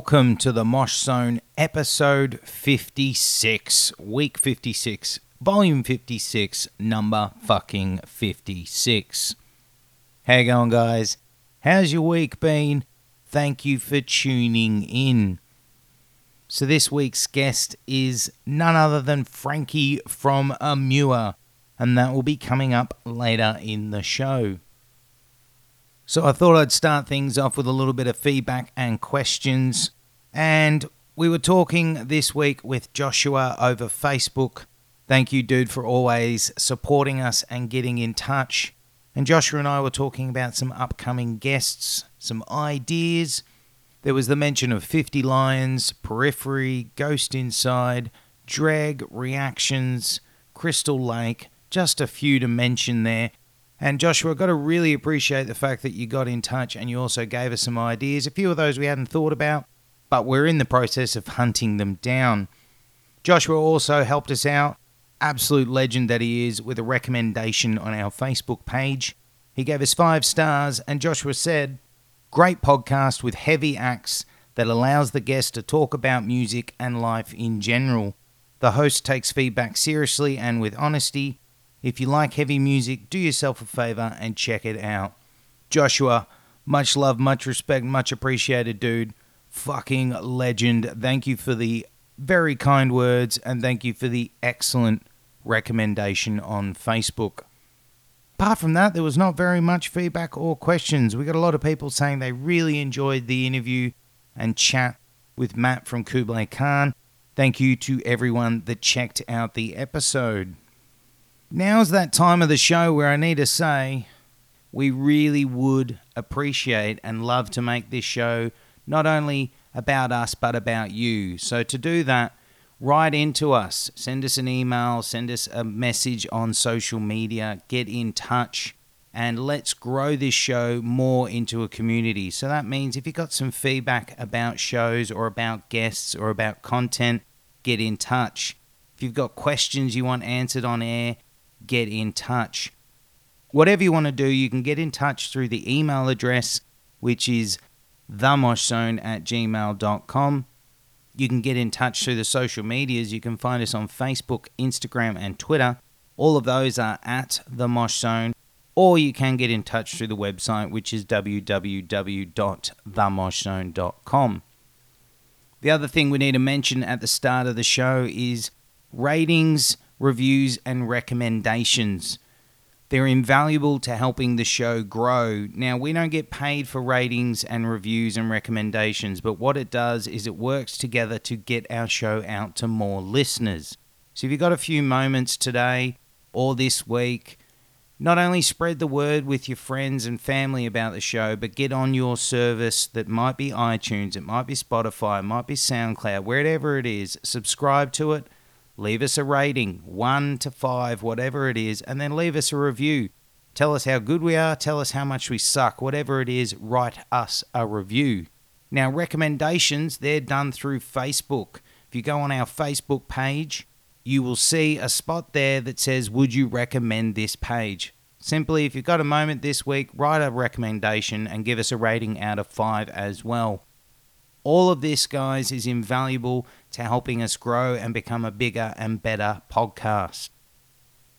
welcome to the Mosh Zone episode 56, week 56, volume 56, number fucking 56. How you going, guys? How's your week been? Thank you for tuning in. So, this week's guest is none other than Frankie from Emmure, and that will be coming up later in the show. So I thought I'd start things off with a little bit of feedback and questions. And we were talking this week with Joshua over Facebook. Thank you, dude, for always supporting us and getting in touch. And Joshua and I were talking about some upcoming guests, some ideas. There was the mention of 50 Lions, Periphery, Ghost Inside, Drag, Reactions, Crystal Lake, just a few to mention there. And Joshua, I've got to really appreciate the fact that you got in touch and you also gave us some ideas. A few of those we hadn't thought about, but we're in the process of hunting them down. Joshua also helped us out, absolute legend that he is, with a recommendation on our Facebook page. He gave us five stars, and Joshua said, Great podcast with heavy acts that allows the guest to talk about music and life in general. The host takes feedback seriously and with honesty if you like heavy music, do yourself a favor and check it out. Joshua, much love, much respect, much appreciated, dude. Fucking legend. Thank you for the very kind words and thank you for the excellent recommendation on Facebook. Apart from that, there was not very much feedback or questions. We got a lot of people saying they really enjoyed the interview and chat with Matt from Kublai Khan. Thank you to everyone that checked out the episode. Now's that time of the show where I need to say we really would appreciate and love to make this show not only about us but about you. So to do that, write into us, send us an email, send us a message on social media, get in touch, and let's grow this show more into a community. So that means if you've got some feedback about shows or about guests or about content, get in touch. If you've got questions you want answered on air, get in touch. Whatever you want to do, you can get in touch through the email address, which is themoshzone at gmail.com. You can get in touch through the social medias. You can find us on Facebook, Instagram, and Twitter. All of those are at the Mosh Zone. Or you can get in touch through the website, which is www.themoshzone.com. The other thing we need to mention at the start of the show is ratings reviews, and recommendations. They're invaluable to helping the show grow. Now, we don't get paid for ratings and reviews and recommendations, but what it does is it works together to get our show out to more listeners. So, if you've got a few moments today or this week, not only spread the word with your friends and family about the show, but get on your service that might be iTunes, it might be Spotify, it might be SoundCloud, wherever it is, subscribe to it leave us a rating, one to five, whatever it is, and then leave us a review. Tell us how good we are, tell us how much we suck, whatever it is, write us a review. Now, recommendations, they're done through Facebook. If you go on our Facebook page, you will see a spot there that says, Would you recommend this page? Simply, if you've got a moment this week, write a recommendation and give us a rating out of five as well. All of this, guys, is invaluable to helping us grow and become a bigger and better podcast.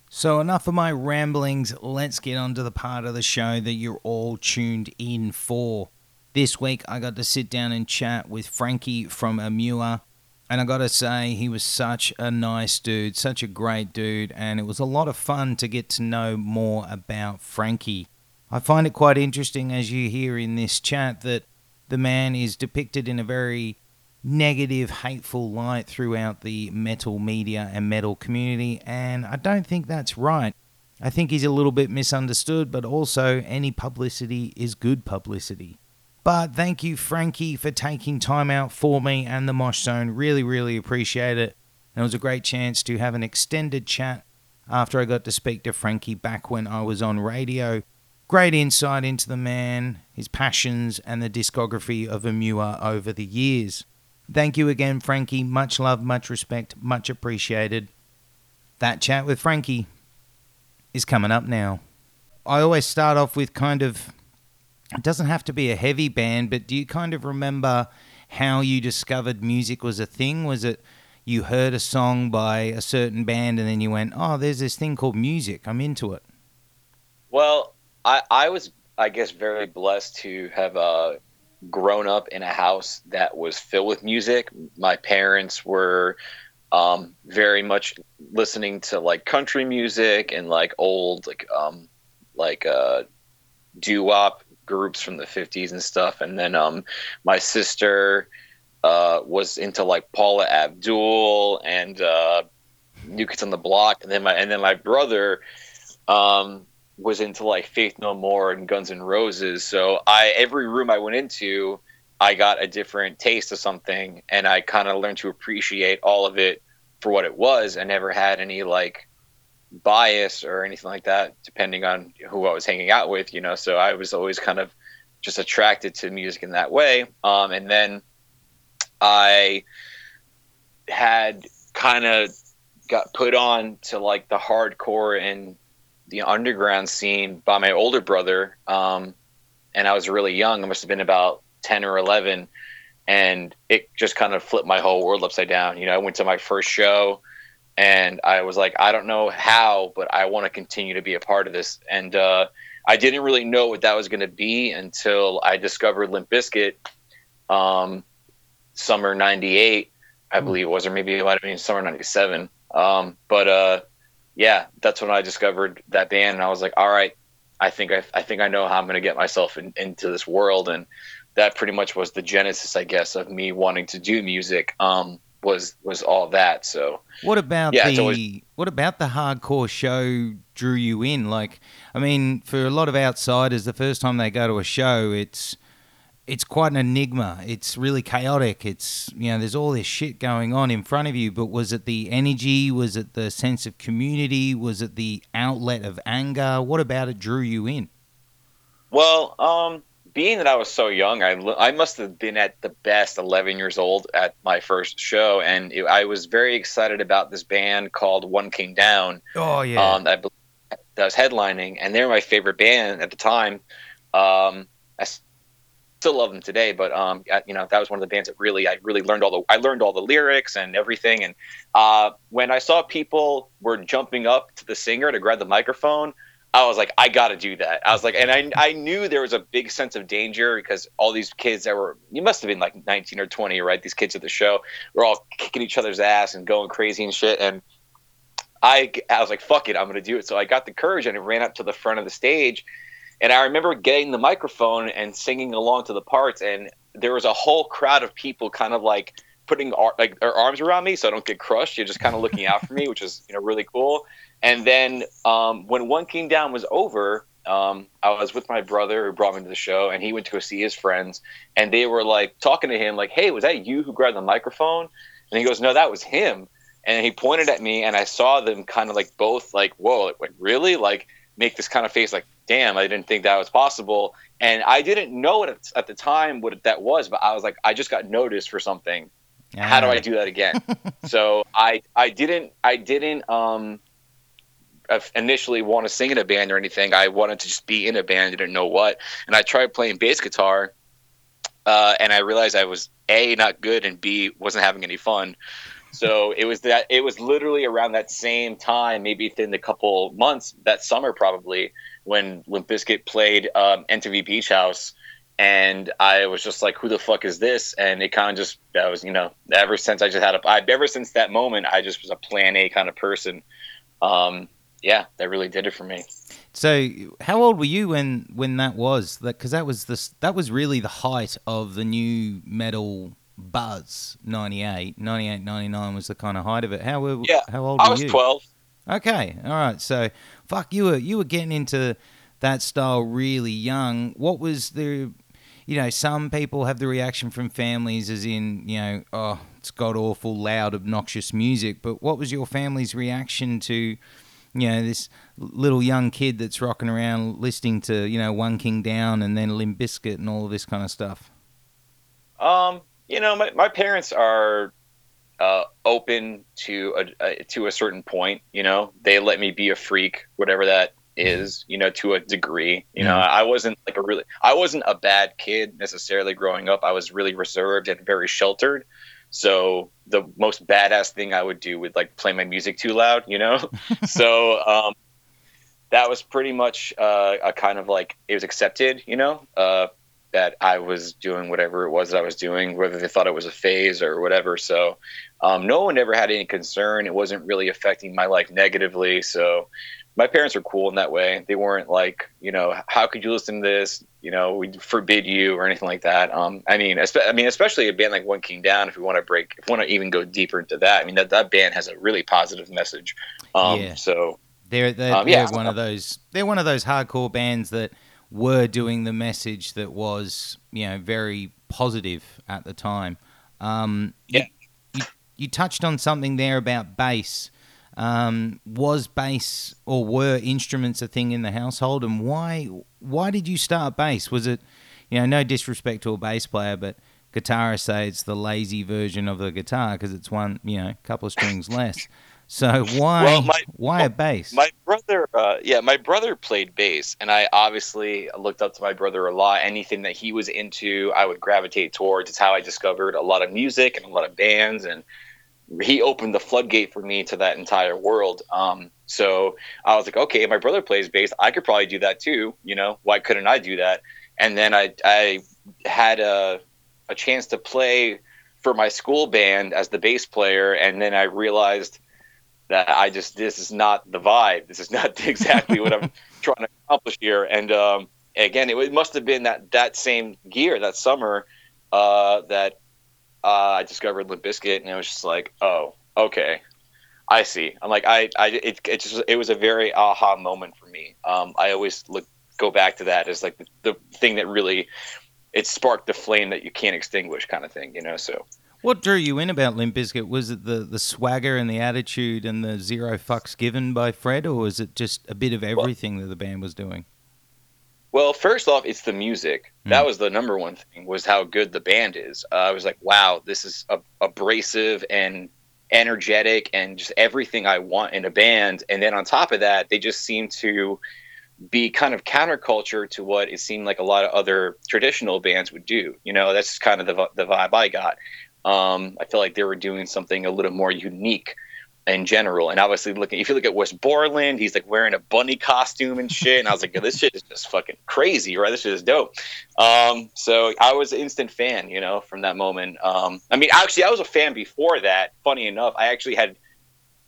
So, enough of my ramblings. Let's get on to the part of the show that you're all tuned in for. This week, I got to sit down and chat with Frankie from Emmure. And I got to say, he was such a nice dude, such a great dude, and it was a lot of fun to get to know more about Frankie. I find it quite interesting, as you hear in this chat, that the man is depicted in a very negative, hateful light throughout the metal media and metal community, and I don't think that's right. I think he's a little bit misunderstood, but also any publicity is good publicity. But thank you, Frankie, for taking time out for me and the Mosh Zone. Really, really appreciate it. And it was a great chance to have an extended chat after I got to speak to Frankie back when I was on radio. Great insight into the man, his passions, and the discography of Emmure over the years. Thank you again, Frankie. Much love, much respect, much appreciated. That chat with Frankie is coming up now. I always start off with kind of, it doesn't have to be a heavy band, but do you kind of remember how you discovered music was a thing? Was it you heard a song by a certain band and then you went, "Oh, there's this thing called music. I'm into it." Well, I I was I guess very blessed to have uh, grown up in a house that was filled with music. My parents were um, very much listening to like country music and like old like um like uh doo wop groups from the 50s and stuff and then um my sister uh was into like Paula Abdul and uh New Kids on the Block and then my and then my brother um was into like Faith No More and Guns N' Roses so I every room I went into I got a different taste of something and I kind of learned to appreciate all of it for what it was. I never had any like bias or anything like that, depending on who I was hanging out with, you know. So I was always kind of just attracted to music in that way. Um, and then I had kind of got put on to like the hardcore and the underground scene by my older brother. Um, and I was really young. I must have been about 10 or 11 and it just kind of flipped my whole world upside down. You know, I went to my first show and I was like, I don't know how, but I want to continue to be a part of this. And uh, I didn't really know what that was going to be until I discovered Limp Bizkit, um, summer '98, I hmm. believe it was, or maybe it might have been summer '97. Um, but uh, yeah, that's when I discovered that band, and I was like, all right, I think I, I think I know how I'm going to get myself in, into this world, and that pretty much was the genesis, I guess, of me wanting to do music. Um, was was all that. So what about yeah, the always... what about the hardcore show drew you in? Like, I mean, for a lot of outsiders, the first time they go to a show, it's it's quite an enigma. It's really chaotic. It's you know, there's all this shit going on in front of you. But was it the energy? Was it the sense of community? Was it the outlet of anger? What about it drew you in? Well, um, being that I was so young, I, I must have been at the best 11 years old at my first show, and it, I was very excited about this band called One King Down. Oh yeah, um, that, that was headlining, and they're my favorite band at the time. Um, I still love them today, but um, I, you know that was one of the bands that really I really learned all the I learned all the lyrics and everything. And uh, when I saw people were jumping up to the singer to grab the microphone. I was like, I got to do that. I was like, and I, I knew there was a big sense of danger because all these kids that were, you must have been like 19 or 20, right? These kids at the show were all kicking each other's ass and going crazy and shit. And I, I was like, fuck it, I'm to do it. So I got the courage and I ran up to the front of the stage. And I remember getting the microphone and singing along to the parts. And there was a whole crowd of people kind of like, putting ar- like their arms around me so I don't get crushed. You're just kind of looking out for me, which is you know really cool. And then um, when One King Down was over, um, I was with my brother who brought me to the show, and he went to go see his friends, and they were like talking to him, like, "Hey, was that you who grabbed the microphone?" And he goes, "No, that was him." And he pointed at me, and I saw them kind of like both like, "Whoa, like really?" Like make this kind of face, like, "Damn, I didn't think that was possible." And I didn't know it at the time what that was, but I was like, I just got noticed for something. How do I do that again? so I I didn't I didn't um initially want to sing in a band or anything. I wanted to just be in a band, didn't know what. And I tried playing bass guitar, uh, and I realized I was a not good and b wasn't having any fun. So it was that it was literally around that same time, maybe within a couple months, that summer probably, when Limp Bizkit played um, MTV Beach House, and I was just like, "Who the fuck is this?" And it kind of just that was you know ever since I just had a I, ever since that moment I just was a Plan A kind of person. Um, yeah, that really did it for me. So, how old were you when when that was? That because that was the that was really the height of the nu metal buzz. 98, 98, 99 was the kind of height of it. How were yeah, how old I were you i was twelve. Okay, all right. So, fuck, you were you were getting into that style really young. What was the you know, some people have the reaction from families as in, you know, oh, it's god awful, loud, obnoxious music. But what was your family's reaction to you know this little young kid that's rocking around listening to you know One King Down and then Limp Bizkit and all of this kind of stuff? Um, you know, my, my parents are uh, open to a, a, to a certain point. You know, they let me be a freak, whatever that is, you know, to a degree. You know, I wasn't like a really, I wasn't a bad kid necessarily growing up. I was really reserved and very sheltered. So the most badass thing I would do would like play my music too loud, you know? so um, that was pretty much uh, a kind of like, it was accepted, you know? Uh, that I was doing whatever it was that I was doing, whether they thought it was a phase or whatever. So um, no one ever had any concern. It wasn't really affecting my life negatively. So my parents were cool in that way. They weren't like, you know, how could you listen to this? You know, we forbid you or anything like that. Um, I mean, I mean, especially a band like One King Down. If we want to break, if we want to even go deeper into that, I mean, that that band has a really positive message. Um, Yeah. So They're they're, Um, they're one of those they're one of those hardcore bands that were doing the message that was you know very positive at the time. Um, you- Yeah. You, you touched on something there about bass. Um, was bass or were instruments a thing in the household, and why why did you start bass? Was it you know no disrespect to a bass player, but guitarists say it's the lazy version of the guitar because it's one you know a couple of strings less. So why Well, my- why a bass? My brother, uh, yeah, my brother played bass, and I obviously looked up to my brother a lot. Anything that he was into, I would gravitate towards. It's how I discovered a lot of music and a lot of bands, and he opened the floodgate for me to that entire world. Um, so I was like, okay, my brother plays bass. I could probably do that too. You know, why couldn't I do that? And then I, I had a, a chance to play for my school band as the bass player, and then I realized that I just this is not the vibe. This is not exactly what I'm trying to accomplish here. And um, again, it, it must have been that that same year, that summer, uh, that uh, I discovered Limp Bizkit, and it was just like, oh, okay, I see. I'm like, I, I, it, it just, it was a very aha moment for me. Um, I always look, go back to that as like the, the thing that really, it sparked the flame that you can't extinguish, kind of thing, you know. So What drew you in about Limp Bizkit? Was it the, the swagger and the attitude and the zero fucks given by Fred, or was it just a bit of everything that the band was doing? Well, first off, it's the music. Hmm. That was the number one thing was how good the band is. Uh, I was like, wow, this is a- abrasive and energetic and just everything I want in a band. And then on top of that, they just seem to be kind of counterculture to what it seemed like a lot of other traditional bands would do. You know, that's kind of the, the vibe I got. Um, I feel like they were doing something a little more unique in general. And obviously, looking if you look at Wes Borland, he's like wearing a bunny costume and shit. And I was like, this shit is just fucking crazy, right? This shit is dope. Um, so I was an instant fan, you know, from that moment. Um, I mean, actually, I was a fan before that. Funny enough, I actually had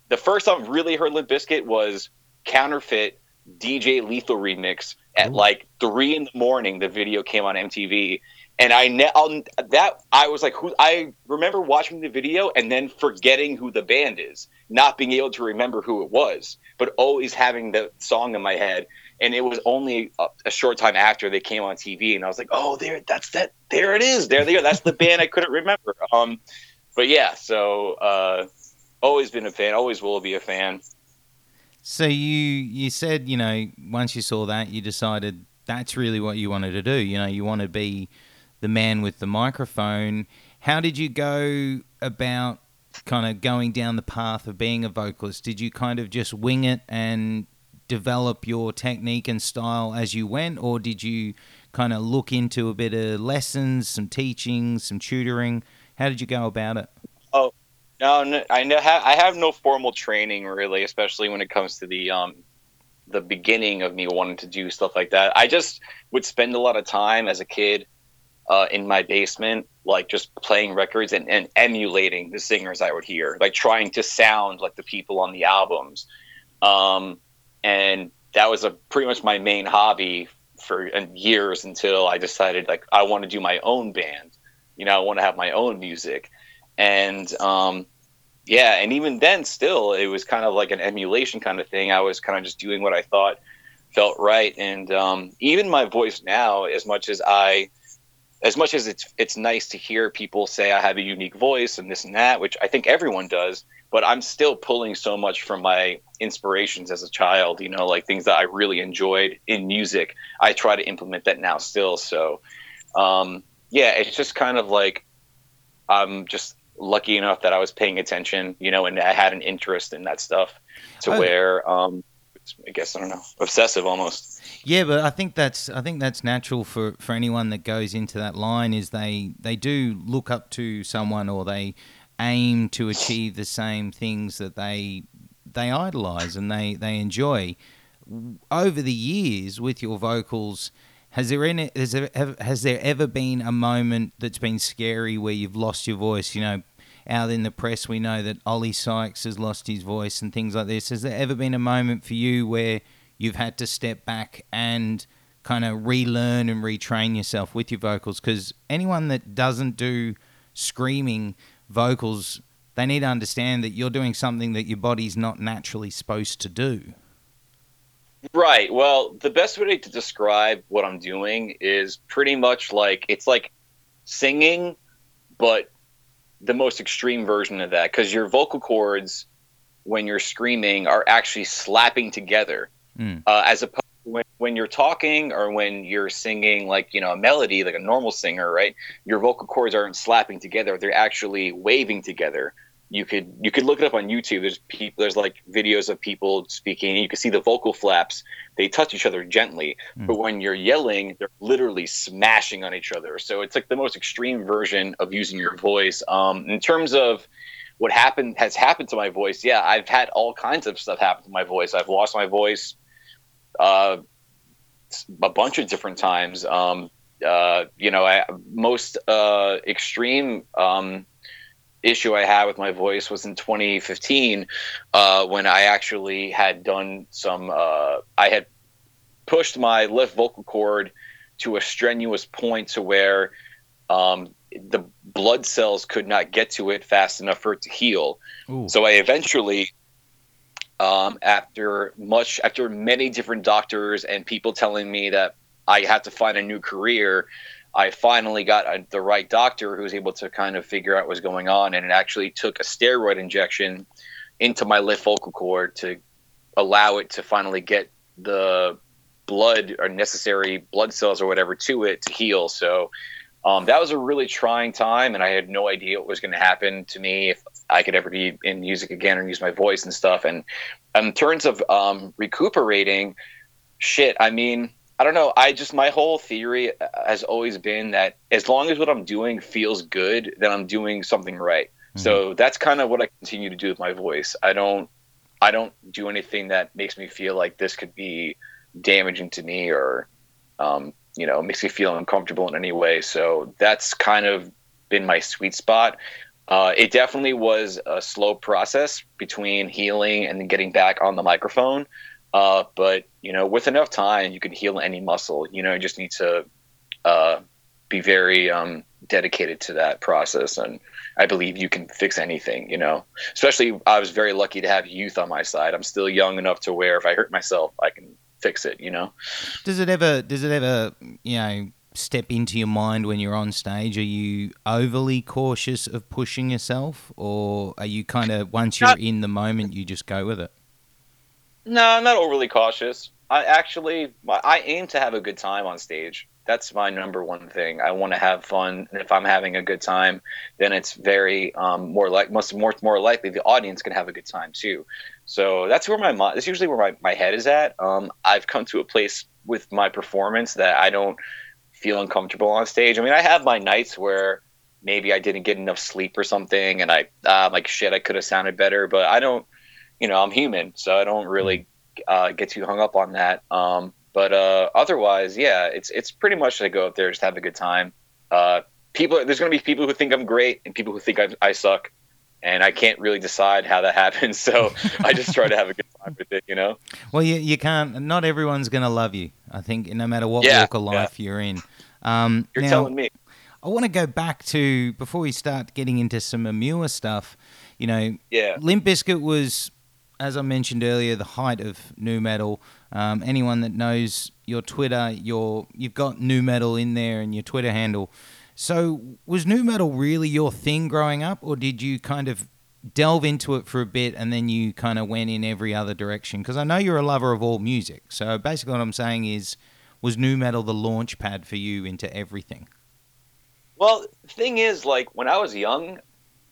the first time I really heard Limp Bizkit was Counterfeit DJ Lethal remix at Ooh. like three in the morning. The video came on MTV. And I ne- I'll, that I was like, who? I remember watching the video and then forgetting who the band is, not being able to remember who it was, but always having the song in my head. And it was only a, a short time after they came on TV, and I was like, oh, there, that's that, there it is, there they are. That's the band I couldn't remember. Um, but yeah, so uh, always been a fan, always will be a fan. So you you said you know once you saw that you decided that's really what you wanted to do. You know you want to be the man with the microphone. How did you go about kind of going down the path of being a vocalist? Did you kind of just wing it and develop your technique and style as you went, or did you kind of look into a bit of lessons, some teaching, some tutoring? How did you go about it? No, no I know I have no formal training really, especially when it comes to the um the beginning of me wanting to do stuff like that. I just would spend a lot of time as a kid uh, in my basement, like just playing records and, and emulating the singers I would hear, like trying to sound like the people on the albums. Um, and that was a pretty much my main hobby for years until I decided like I want to do my own band. You know, I want to have my own music and um, yeah, and even then, still, it was kind of like an emulation kind of thing. I was kind of just doing what I thought felt right, and um, even my voice now, as much as I, as much as it's it's nice to hear people say I have a unique voice and this and that, which I think everyone does, but I'm still pulling so much from my inspirations as a child. You know, like things that I really enjoyed in music. I try to implement that now still. So, um, yeah, it's just kind of like I'm just lucky enough that I was paying attention, you know, and I had an interest in that stuff to Oh. where, um, I guess I don't know, obsessive almost. Yeah, but I think that's I think that's natural for, for anyone that goes into that line is they they do look up to someone or they aim to achieve the same things that they they idolize and they, they enjoy. Over the years with your vocals, has there any has there, has there ever been a moment that's been scary where you've lost your voice? You know, out in the press, we know that Oli Sykes has lost his voice and things like this. Has there ever been a moment for you where you've had to step back and kind of relearn and retrain yourself with your vocals? Because anyone that doesn't do screaming vocals, they need to understand that you're doing something that your body's not naturally supposed to do. Right. Well, the best way to describe what I'm doing is pretty much like it's like singing, but the most extreme version of that because your vocal cords when you're screaming are actually slapping together mm. uh, as opposed to when, when you're talking or when you're singing like you know a melody like a normal singer right your vocal cords aren't slapping together they're actually waving together you could you could look it up on YouTube. There's people there's like videos of people speaking. You can see the vocal flaps. They touch each other gently, mm. but when you're yelling, they're literally smashing on each other. So it's like the most extreme version of using your voice. Um, in terms of what happened has happened to my voice, yeah, I've had all kinds of stuff happen to my voice. I've lost my voice uh, a bunch of different times. Um, uh, you know, I, most uh, extreme. Um, issue I had with my voice was in 2015 uh, when I actually had done some. Uh, I had pushed my left vocal cord to a strenuous point to where um, the blood cells could not get to it fast enough for it to heal. Ooh. So I eventually. Um, after much, after many different doctors and people telling me that I had to find a new career, I finally got a, the right doctor who was able to kind of figure out what was going on, and it actually took a steroid injection into my left vocal cord to allow it to finally get the blood or necessary blood cells or whatever to it to heal. So um, that was a really trying time, and I had no idea what was going to happen to me if I could ever be in music again or use my voice and stuff. And in terms of um, recuperating, shit, I mean I don't know. I just my whole theory has always been that as long as what I'm doing feels good, then I'm doing something right. Mm-hmm. So that's kind of what I continue to do with my voice. I don't I don't do anything that makes me feel like this could be damaging to me or um, you know, makes me feel uncomfortable in any way. So that's kind of been my sweet spot. Uh, it definitely was a slow process between healing and getting back on the microphone. Uh, but you know, with enough time, you can heal any muscle. You know, you just need to uh, be very um, dedicated to that process, and I believe you can fix anything. You know, especially I was very lucky to have youth on my side. I'm still young enough to where if I hurt myself, I can fix it. You know. Does it ever? Does it ever? You know. Step into your mind when you're on stage. Are you overly cautious of pushing yourself, or are you kind of once you're in the moment, you just go with it? No, I'm not overly cautious. I actually I aim to have a good time on stage. That's my number one thing. I want to have fun, and if I'm having a good time, then it's very um, more like most more more likely the audience can have a good time too. So that's where my. That's usually where my, my head is at. Um, I've come to a place with my performance that I don't feel uncomfortable on stage. I mean, I have my nights where maybe I didn't get enough sleep or something, and I uh, like shit. I could have sounded better, but I don't you know, I'm human, so I don't really uh, get too hung up on that. Um, but uh, otherwise, yeah, it's it's pretty much to go up there just have a good time. Uh, people, there's going to be people who think I'm great and people who think I, I suck, and I can't really decide how that happens. So I just try to have a good time with it, you know. Well, you you can't. Not everyone's going to love you. I think no matter what yeah, walk of life yeah. you're in. Um, you're now, telling me. I want to go back to before we start getting into some Emmure stuff. You know, yeah. Limp Bizkit was as I mentioned earlier, the height of nu metal. Um, anyone that knows your Twitter, your you've got nu metal in there and your Twitter handle. So was nu metal really your thing growing up, or did you kind of delve into it for a bit and then you kind of went in every other direction? Because I know you're a lover of all music. So basically, what I'm saying is, was nu metal the launch pad for you into everything? Well, the thing is, like when I was young,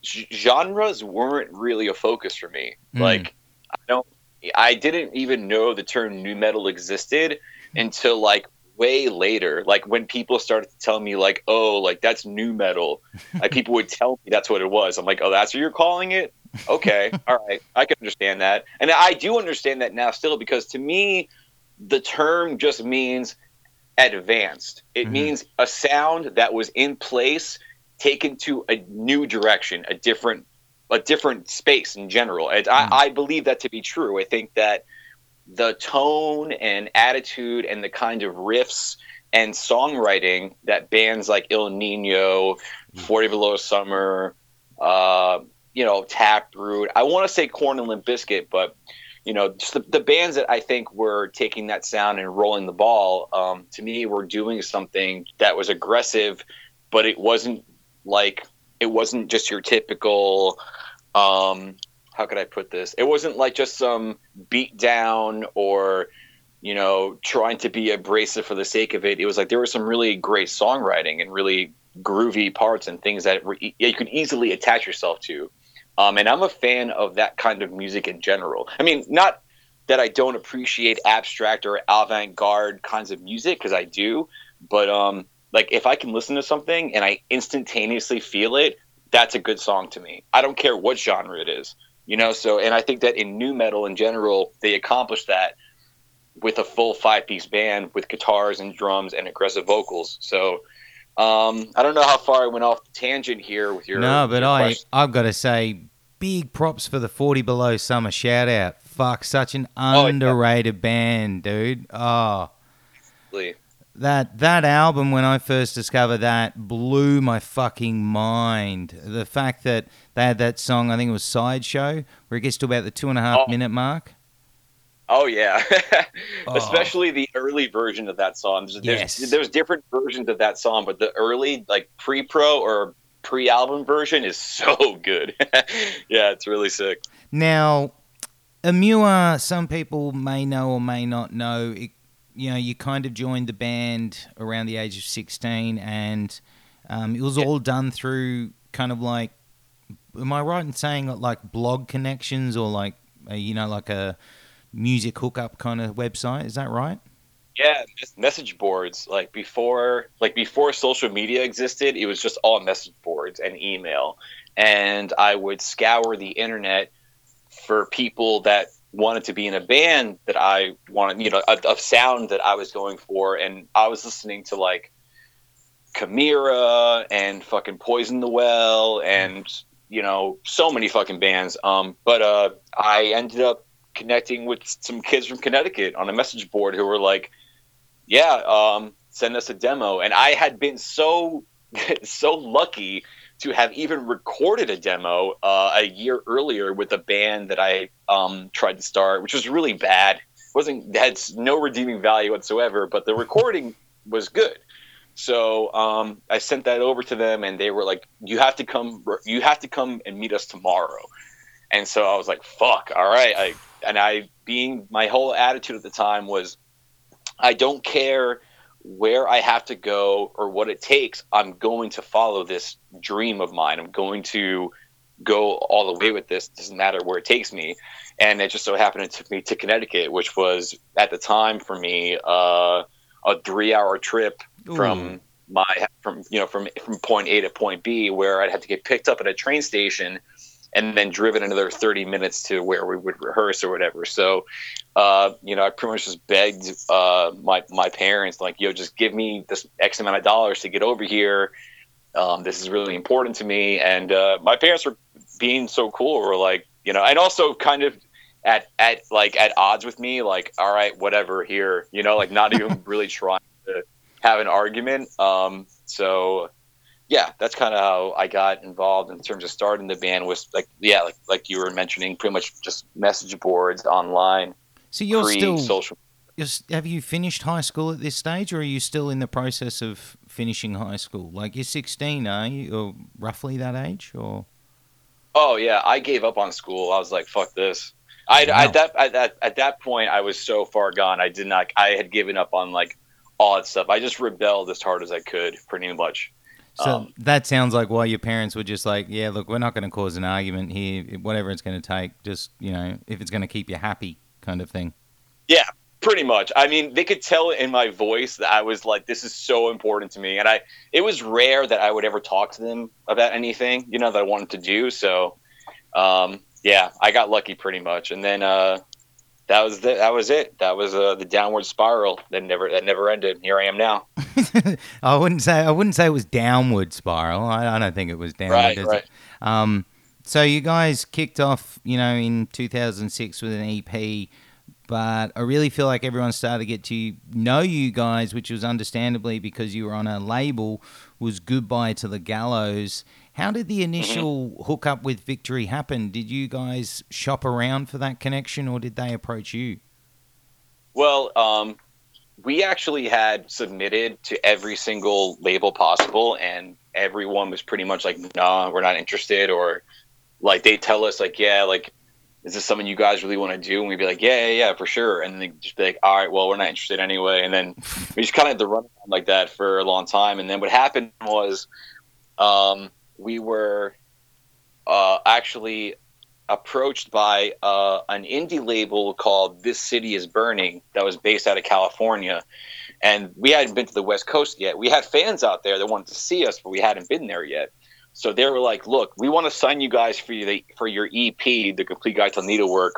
genres weren't really a focus for me. Mm. Like I don't I didn't even know the term nu metal existed until like way later. Like when people started to tell me like, oh, like that's nu metal. Like people would tell me that's what it was. I'm like, oh, that's what you're calling it. Okay, all right, I can understand that, and I do understand that now still because to me, the term just means advanced. It Mhm. means a sound that was in place taken to a new direction, a different a different space in general. And Mm. I, I believe that to be true. I think that the tone and attitude and the kind of riffs and songwriting that bands like Ill Niño, 40 Below Summer, uh, you know, Taproot, I want to say Korn and Limp Bizkit, but you know, just the, the bands that I think were taking that sound and rolling the ball, um, to me, were doing something that was aggressive, but it wasn't like it wasn't just your typical. Um, how could I put this? It wasn't like just some beat down or you know trying to be abrasive for the sake of it. It was like there was some really great songwriting and really groovy parts and things that you could easily attach yourself to. Um, and I'm a fan of that kind of music in general. I mean, not that I don't appreciate abstract or avant-garde kinds of music because I do, but um, like if I can listen to something and I instantaneously feel it, that's a good song to me. I don't care what genre it is, you know. So, and I think that in nu metal in general, they accomplish that with a full five-piece band with guitars and drums and aggressive vocals. So. Um, I don't know how far I went off the tangent here with your. no, but your I question. I've got to say, big props for the Forty Below Summer shout out. Fuck, such an yeah. underrated band, dude. Oh, Absolutely. That that album when I first discovered that blew my fucking mind. The fact that they had that song, I think it was Sideshow, where it gets to about the two and a half Oh. minute mark. Oh yeah, Oh. especially the early version of that song. There's, Yes. there's, there's different versions of that song, but the early like pre-pro or pre-album version is so good. yeah, it's really sick. Now, Emmure, some people may know or may not know. It, you know, you kind of joined the band around the age of sixteen, and um, it was Yeah. all done through kind of like. Am I right in saying like blog connections or like uh, you know like a music hookup kind of website? Is that right? Yeah, message boards like before, like before social media existed, it was just all message boards and email, and I would scour the internet for people that wanted to be in a band that I wanted, you know, a, a sound that I was going for, and I was listening to like Chimaira and fucking Poison the Well and you know so many fucking bands. Um, but uh, I ended up connecting with some kids from Connecticut on a message board who were like, "Yeah, um, send us a demo," and I had been so so lucky to have even recorded a demo uh, a year earlier with a band that I um, tried to start, which was really bad. It wasn't had no redeeming value whatsoever, but the recording was good. So um, I sent that over to them, and they were like, "You have to come. You have to come and meet us tomorrow." And so I was like, "Fuck, all right." I and I being my whole attitude at the time was, I don't care where I have to go or what it takes. I'm going to follow this dream of mine. I'm going to go all the way with this. Doesn't matter where it takes me. And it just so happened it took me to Connecticut, which was at the time for me uh, a three-hour trip from my from you know from from point A to point B, where I'd have to get picked up at a train station and then driven another 30 minutes to where we would rehearse or whatever. So, uh, you know, I pretty much just begged uh, my my parents like, yo, just give me this X amount of dollars to get over here. Um, this is really important to me, and uh, my parents were being so cool. Were like, you know, and also kind of at at like at odds with me. Like, all right, whatever, here, you know, like not even really trying to have an argument. Um, so yeah, that's kind of how I got involved in terms of starting the band. Was like, yeah, like like you were mentioning, pretty much just message boards online, So you're still social. you're have you finished high school at this stage, or are you still in the process of finishing high school? Like you're 16, are you, or roughly that age, or Oh yeah, I gave up on school. I was like, fuck this. I Wow. at that at that at that point, I was so far gone. I did not. I had given up on like all that stuff. I just rebelled as hard as I could, pretty much. So Um, that sounds like why your parents were just like, yeah, look, we're not going to cause an argument here. Whatever it's going to take, just you know, if it's going to keep you happy, kind of thing. Yeah, pretty much. I mean, they could tell in my voice that I was like, "This is so important to me," and I. It was rare that I would ever talk to them about anything, you know, that I wanted to do. So, um, yeah, I got lucky pretty much, and then uh, that was the, that was it. That was uh, the downward spiral that never that never ended. Here I am now. I wouldn't say I wouldn't say it was downward spiral. I, I don't think it was downward. Right, right. Um, so you guys kicked off, you know, in 2006 with an EP, but I really feel like everyone started to get to know you guys, which was understandably because you were on a label. Was Goodbye to the Gallows. How did the initial hookup with Victory happen? Did you guys shop around for that connection, or did they approach you? Well, um, we actually had submitted to every single label possible, and everyone was pretty much like, "Nah, we're not interested," or like they tell us like, "Yeah, like." Is this something you guys really want to do? And we'd be like, yeah, yeah, yeah, for sure. And they just be like, all right, well, we're not interested anyway. And then we just kind of had to run around like that for a long time. And then what happened was, um, we were uh, actually approached by uh, an indie label called This City Is Burning that was based out of California. And we hadn't been to the West Coast yet. We had fans out there that wanted to see us, but we hadn't been there yet. So they were like, "Look, we want to sign you guys for your for your EP, the Complete Guide to Needlework.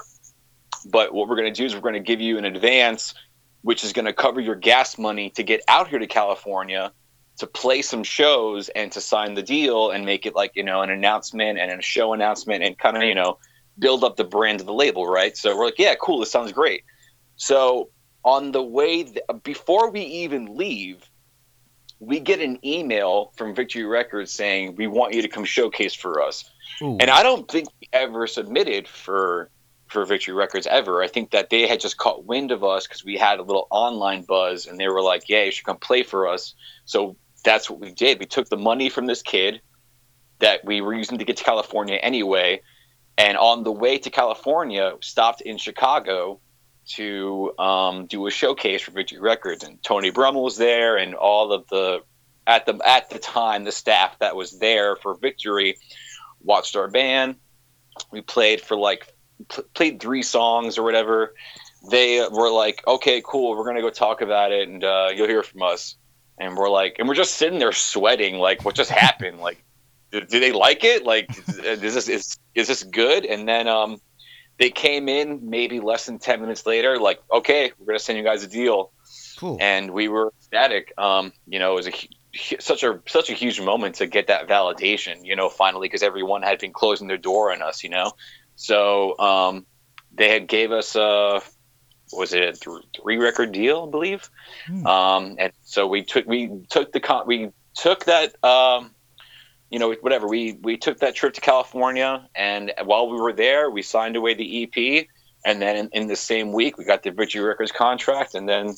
But what we're going to do is we're going to give you an advance, which is going to cover your gas money to get out here to California." to play some shows and to sign the deal and make it like you know an announcement and a show announcement and kind of you know build up the brand of the label right so we're like yeah cool this sounds great so on the way th- before we even leave we get an email from victory records saying we want you to come showcase for us Ooh. and i don't think we ever submitted for for victory records ever i think that they had just caught wind of us because we had a little online buzz and they were like yeah you should come play for us so that's what we did. We took the money from this kid that we were using to get to California anyway, and on the way to California, stopped in Chicago to um, do a showcase for Victory Records, and Tony Brummel was there, and all of the at the at the time the staff that was there for Victory watched our band. We played for like pl- played three songs or whatever. They were like, "Okay, cool, we're gonna go talk about it, and uh, you'll hear from us." and we're like, and we're just sitting there sweating, like, what just happened? Like, do, do they like it? Like, is this is is this good? And then um, they came in maybe less than ten minutes later, like, okay, we're gonna send you guys a deal, Cool. and we were ecstatic. Um, you know, it was a such a such a huge moment to get that validation. You know, finally, because everyone had been closing their door on us. You know, so um, they had gave us a was it a th- three record deal, I believe. Hmm. Um, and so we took we took the con- we took that um, you know whatever we we took that trip to California, and while we were there, we signed away the EP, and then in, in the same week we got the Victory Records contract, and then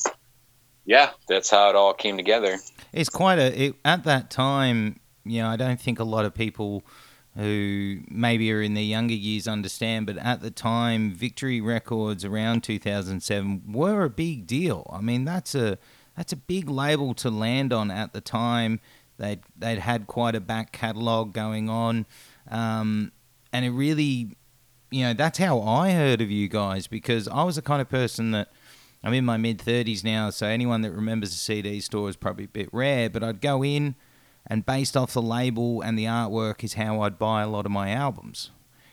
yeah, that's how it all came together. It's quite a it, at that time. You know, I don't think a lot of people who maybe are in their younger years understand, but at the time, Victory Records around 2007 were a big deal. I mean, that's a that's a big label to land on at the time. They'd they'd had quite a back catalogue going on, um, and it really, you know, that's how I heard of you guys because I was the kind of person that. I'm in my mid 30s now, so anyone that remembers a CD store is probably a bit rare. But I'd go in, and based off the label and the artwork is how I'd buy a lot of my albums.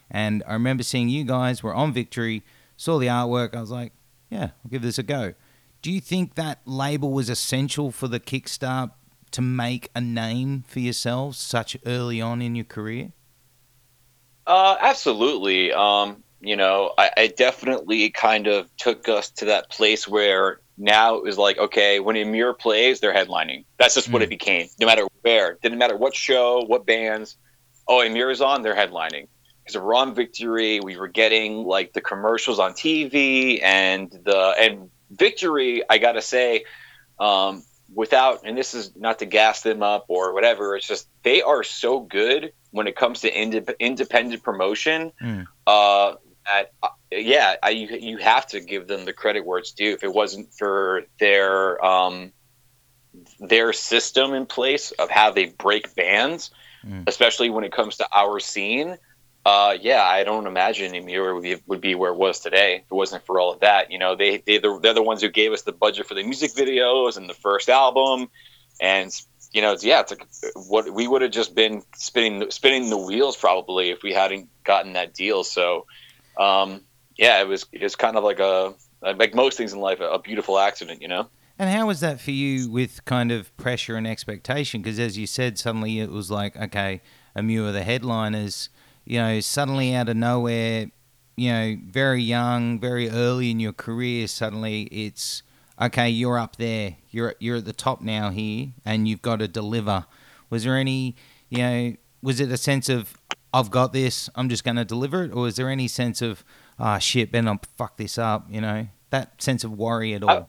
And I remember seeing you guys were on Victory, saw the artwork, I was like, yeah, I'll give this a go. Do you think that label was essential for the kickstart to make a name for yourselves such early on in your career? Uh, absolutely. Um, you know, I, I definitely kind of took us to that place where now it was like, okay, when Emmure plays, they're headlining. That's just what Mm. it became. No matter where, didn't matter what show, what bands. Oh, Emmure is on, they're headlining. Because we're on Victory, we were getting like the commercials on TV and the and Victory. I gotta say, um, without and this is not to gas them up or whatever. It's just they are so good when it comes to indep- independent promotion. Mm. Uh, at, uh, yeah, I, you you have to give them the credit where it's due. If it wasn't for their um, their system in place of how they break bands, Mm. especially when it comes to our scene, Uh, yeah, I don't imagine Emmure would be, would be where it was today if it wasn't for all of that. You know, they they they're, they're the ones who gave us the budget for the music videos and the first album, and you know, it's, yeah, it's like what we would have just been spinning spinning the wheels probably if we hadn't gotten that deal. So, um, yeah, it was it was kind of like a like most things in life, a, beautiful accident, you know. And how was that for you with kind of pressure and expectation? Because as you said, suddenly it was like, okay, Emmure the headliners, you know, suddenly out of nowhere, you know, very young, very early in your career, suddenly it's okay, you're up there, you're you're at the top now here, and you've got to deliver. Was there any, you know, was it a sense of I've got this, I'm just going to deliver it, or was there any sense of ah oh, shit, better not fuck this up, you know, that sense of worry at all? Uh,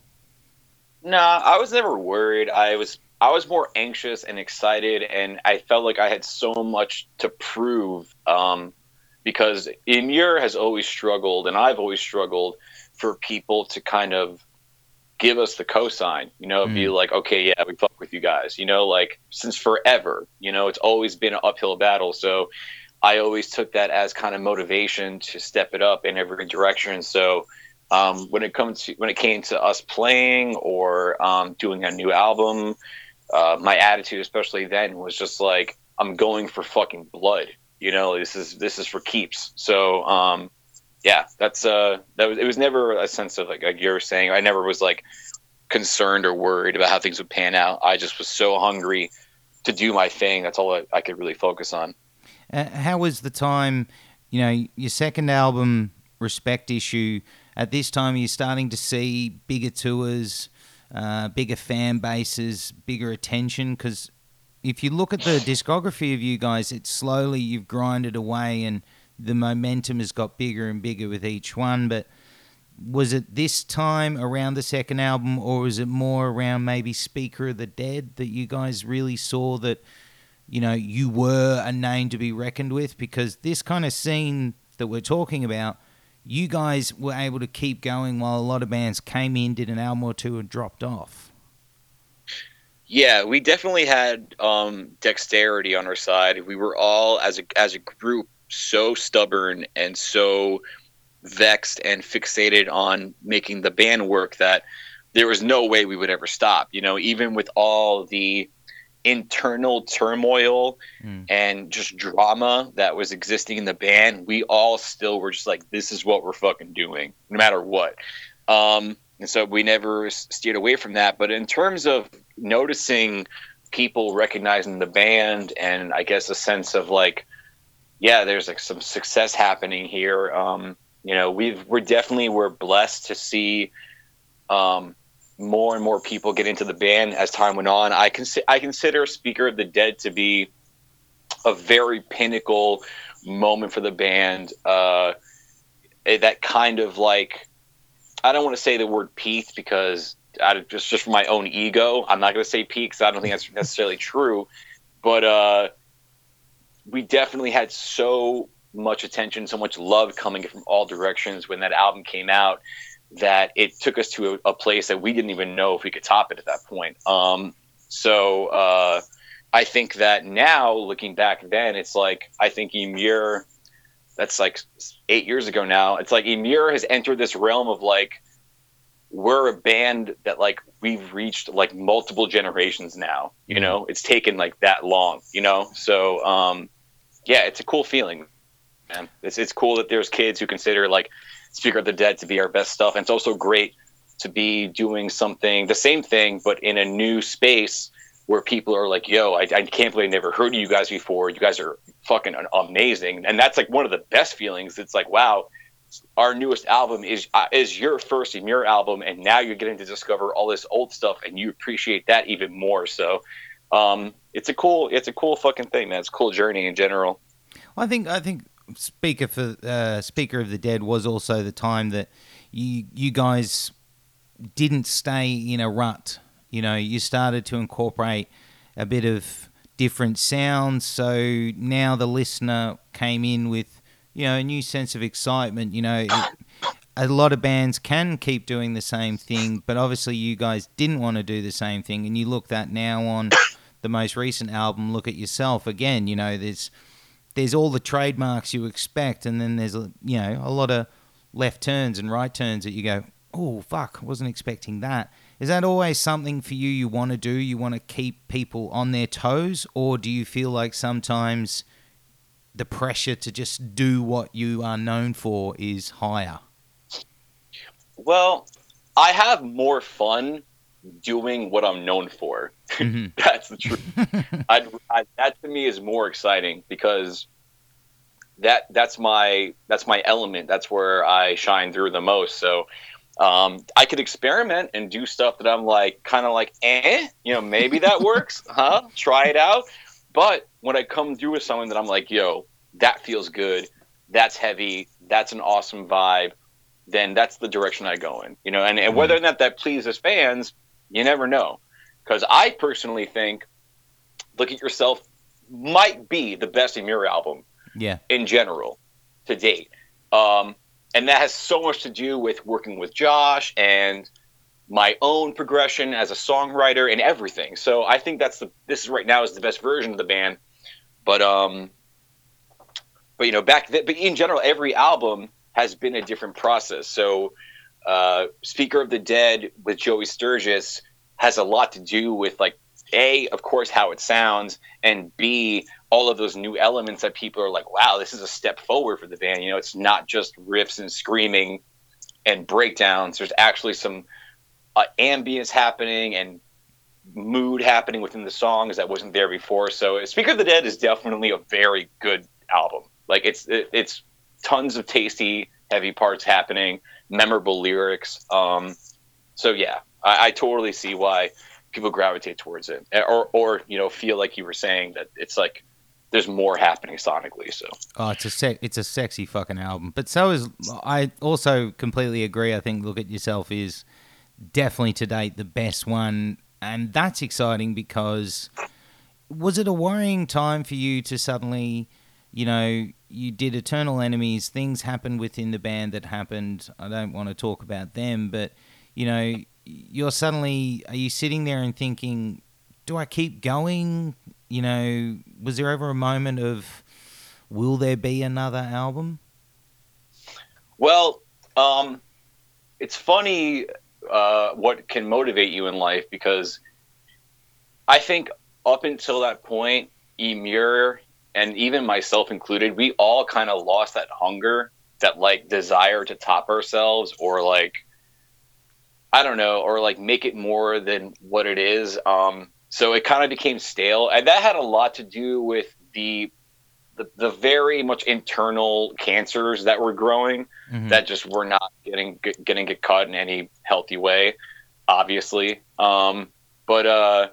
no, nah, I was never worried. I was I was more anxious and excited, and I felt like I had so much to prove. Um, because Emmure has always struggled, and I've always struggled for people to kind of give us the cosign, you know, mm. be like, okay, yeah, we fuck with you guys, you know, like since forever, you know, it's always been an uphill battle. So I always took that as kind of motivation to step it up in every direction. So um, when it comes to when it came to us playing or um, doing a new album, uh, my attitude, especially then, was just like, I'm going for fucking blood. You know, this is this is for keeps. So um, yeah, that's uh, that was it was never a sense of like, like you're saying. I never was like concerned or worried about how things would pan out. I just was so hungry to do my thing. That's all I, I could really focus on. Uh, how was the time? You know, your second album, Respect Issue. At this time, you're starting to see bigger tours, uh, bigger fan bases, bigger attention. Because if you look at the discography of you guys, it's slowly you've grinded away and the momentum has got bigger and bigger with each one. But was it this time around the second album, or was it more around maybe Speaker of the Dead that you guys really saw that, you know, you were a name to be reckoned with? Because this kind of scene that we're talking about, you guys were able to keep going while a lot of bands came in, did an album or two, and dropped off. Yeah, we definitely had um, dexterity on our side. We were all as a as a group so stubborn and so vexed and fixated on making the band work that there was no way we would ever stop. You know, even with all the internal turmoil mm. and just drama that was existing in the band, we all still were just like, this is what we're fucking doing, no matter what. Um, and so we never steered away from that. But in terms of noticing people recognizing the band and I guess a sense of like, yeah, there's like some success happening here. Um, you know, we've we're definitely we're blessed to see um, more and more people get into the band as time went on. I can I consider Speaker of the Dead to be a very pinnacle moment for the band. Uh, that kind of like I don't want to say the word peaked because I, just just for my own ego, I'm not going to say peak because I don't think that's necessarily true. But uh, we definitely had so much attention, so much love coming from all directions when that album came out that it took us to a, a place that we didn't even know if we could top it at that point. Um, so uh, I think that now, looking back then, it's like I think Emmure, that's like eight years ago now. It's like Emmure has entered this realm of like we're a band that like we've reached like multiple generations now. You mm-hmm. know, it's taken like that long. You know, so um, yeah, it's a cool feeling, man. It's it's cool that there's kids who consider like Speaker of the Dead to be our best stuff, and it's also great to be doing something the same thing but in a new space where people are like, "Yo, I, I can't believe I never heard of you guys before. You guys are fucking amazing," and that's like one of the best feelings. It's like, wow, our newest album is uh, is your first Emmure album, and now you're getting to discover all this old stuff, and you appreciate that even more. So, um, it's a cool it's a cool fucking thing, man. It's a cool journey in general. Well, I think I think speaker for uh, speaker of the dead was also the time that you you guys didn't stay in a rut. You know, you started to incorporate a bit of different sounds. So now the listener came in with you know a new sense of excitement. You know. It, a lot of bands can keep doing the same thing, but obviously you guys didn't want to do the same thing, and you look that now on the most recent album, Look at Yourself, again, you know, there's there's all the trademarks you expect, and then there's a you know a lot of left turns and right turns that you go, oh fuck, wasn't expecting that. Is that always something for you you want to do? You want to keep people on their toes, or do you feel like sometimes the pressure to just do what you are known for is higher? Well, I have more fun doing what I'm known for. Mm-hmm. That's the truth. I, I, that to me is more exciting because that that's my that's my element. That's where I shine through the most. So um, I could experiment and do stuff that I'm like kind of like eh, you know, maybe that works, huh? Try it out. But when I come through with something that I'm like, yo, that feels good, that's heavy, that's an awesome vibe, then that's the direction I go in. You know, and, and mm-hmm. whether or not that pleases fans, you never know. Because I personally think Look at Yourself might be the best Emmure album yeah. in general to date. Um, and that has so much to do with working with Josh and my own progression as a songwriter and everything. So I think that's the this is right now is the best version of the band. But um but you know back th- but in general every album has been a different process. So uh Speaker of the Dead with Joey Sturgis has a lot to do with like a of course how it sounds and b all of those new elements that people are like wow this is a step forward for the band. You know it's not just riffs and screaming and breakdowns. There's actually some uh, ambience happening and mood happening within the songs that wasn't there before. So speaker of the dead is definitely a very good album. Like it's it's tons of tasty heavy parts happening memorable lyrics um so yeah I, I totally see why people gravitate towards it, or or you know feel like you were saying that it's like there's more happening sonically. So oh, it's a sec- it's a sexy fucking album. But so is I also completely agree. I think look at yourself is definitely to date the best one, and that's exciting because was it a worrying time for you to suddenly, you know, you did Eternal Enemies, things happened within the band that happened. I don't want to talk about them, but you know, you're suddenly are you sitting there and thinking, do I keep going? You know, was there ever a moment of will there be another album? Well, um, it's funny uh, what can motivate you in life because I think up until that point, Emmure and even myself included, we all kind of lost that hunger, that like desire to top ourselves or like I don't know, or like make it more than what it is. Um, so it kind of became stale, and that had a lot to do with the the, the very much internal cancers that were growing mm-hmm. that just were not getting getting get cut in any healthy way, obviously. Um, but uh,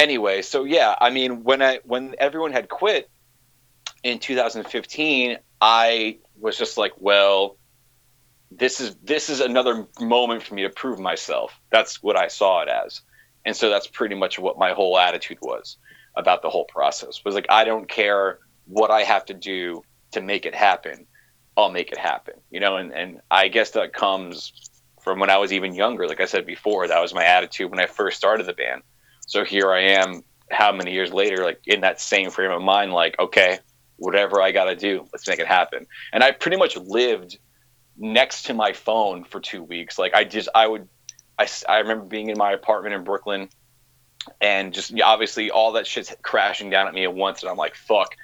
anyway, so yeah, I mean, when I when everyone had quit in 2015, I was just like, well, this is this is another moment for me to prove myself. That's what I saw it as. And so that's pretty much what my whole attitude was about the whole process. Was like I don't care what I have to do to make it happen. I'll make it happen. You know, and, and I guess that comes from when I was even younger. Like I said before, that was my attitude when I first started the band. So here I am how many years later, like in that same frame of mind, like, okay, whatever I gotta do, let's make it happen. And I pretty much lived next to my phone for two weeks. Like I just, I would, I, I remember being in my apartment in Brooklyn and just obviously all that shit's crashing down at me at once. And I'm like, fuck,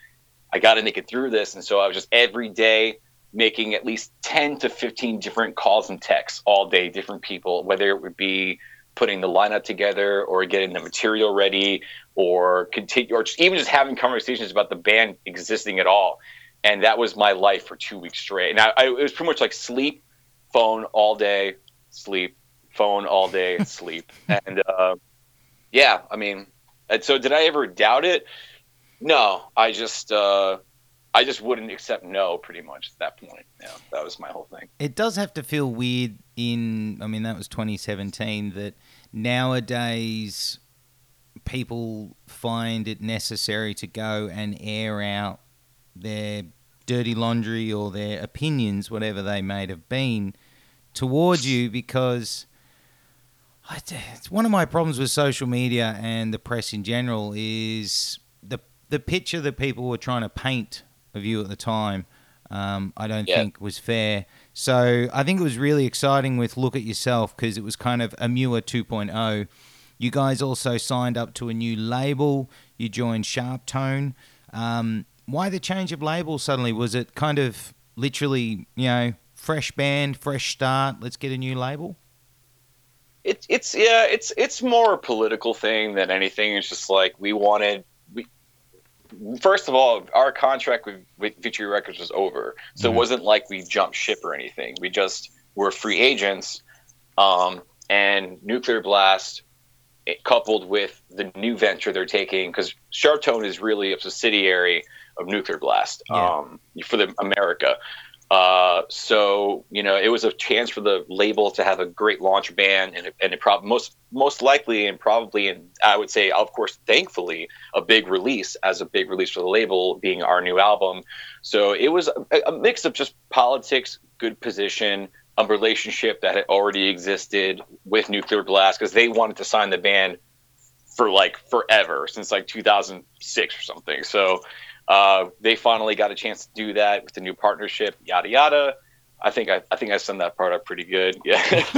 I got to make it through this. And so I was just every day making at least 10 to 15 different calls and texts all day, different people, whether it would be putting the lineup together or getting the material ready or continue, or just even just having conversations about the band existing at all and that was my life for two weeks straight. And I, I, it was pretty much like sleep, phone all day, sleep, phone all day, sleep. And uh, yeah, I mean, and so did I ever doubt it? No, I just uh, I just wouldn't accept no pretty much at that point. Yeah, that was my whole thing. It does have to feel weird in I mean that was 2017 that nowadays people find it necessary to go and air out their dirty laundry or their opinions, whatever they may have been, towards you because it's one of my problems with social media and the press in general is the the picture that people were trying to paint of you at the time. Um, I don't Yeah. think was fair. So I think it was really exciting with Look at Yourself because it was kind of Emmure 2.0. You guys also signed up to a new label. You joined Sharp Tone. Um, why the change of label suddenly? Was it kind of literally, you know, fresh band, fresh start, let's get a new label? It's it's yeah, it's it's more a political thing than anything. It's just like we wanted first of all, our contract with, with Victory Records was over. So Mhm. it wasn't like we jumped ship or anything. We just were free agents. Um, and Nuclear Blast it, coupled with the new venture they're taking because Sharptone is really a subsidiary of Nuclear Blast Yeah. um, for the America. Uh, so you know, it was a chance for the label to have a great launch band, and and it prob- most most likely and probably, and I would say, of course, thankfully, a big release as a big release for the label being our new album. So it was a, a mix of just politics, good position, a relationship that had already existed with Nuclear Blast because they wanted to sign the band for like forever since like 2006 or something. So uh, they finally got a chance to do that with the new partnership, yada yada. I think I, I think I summed that part up pretty good. Yeah.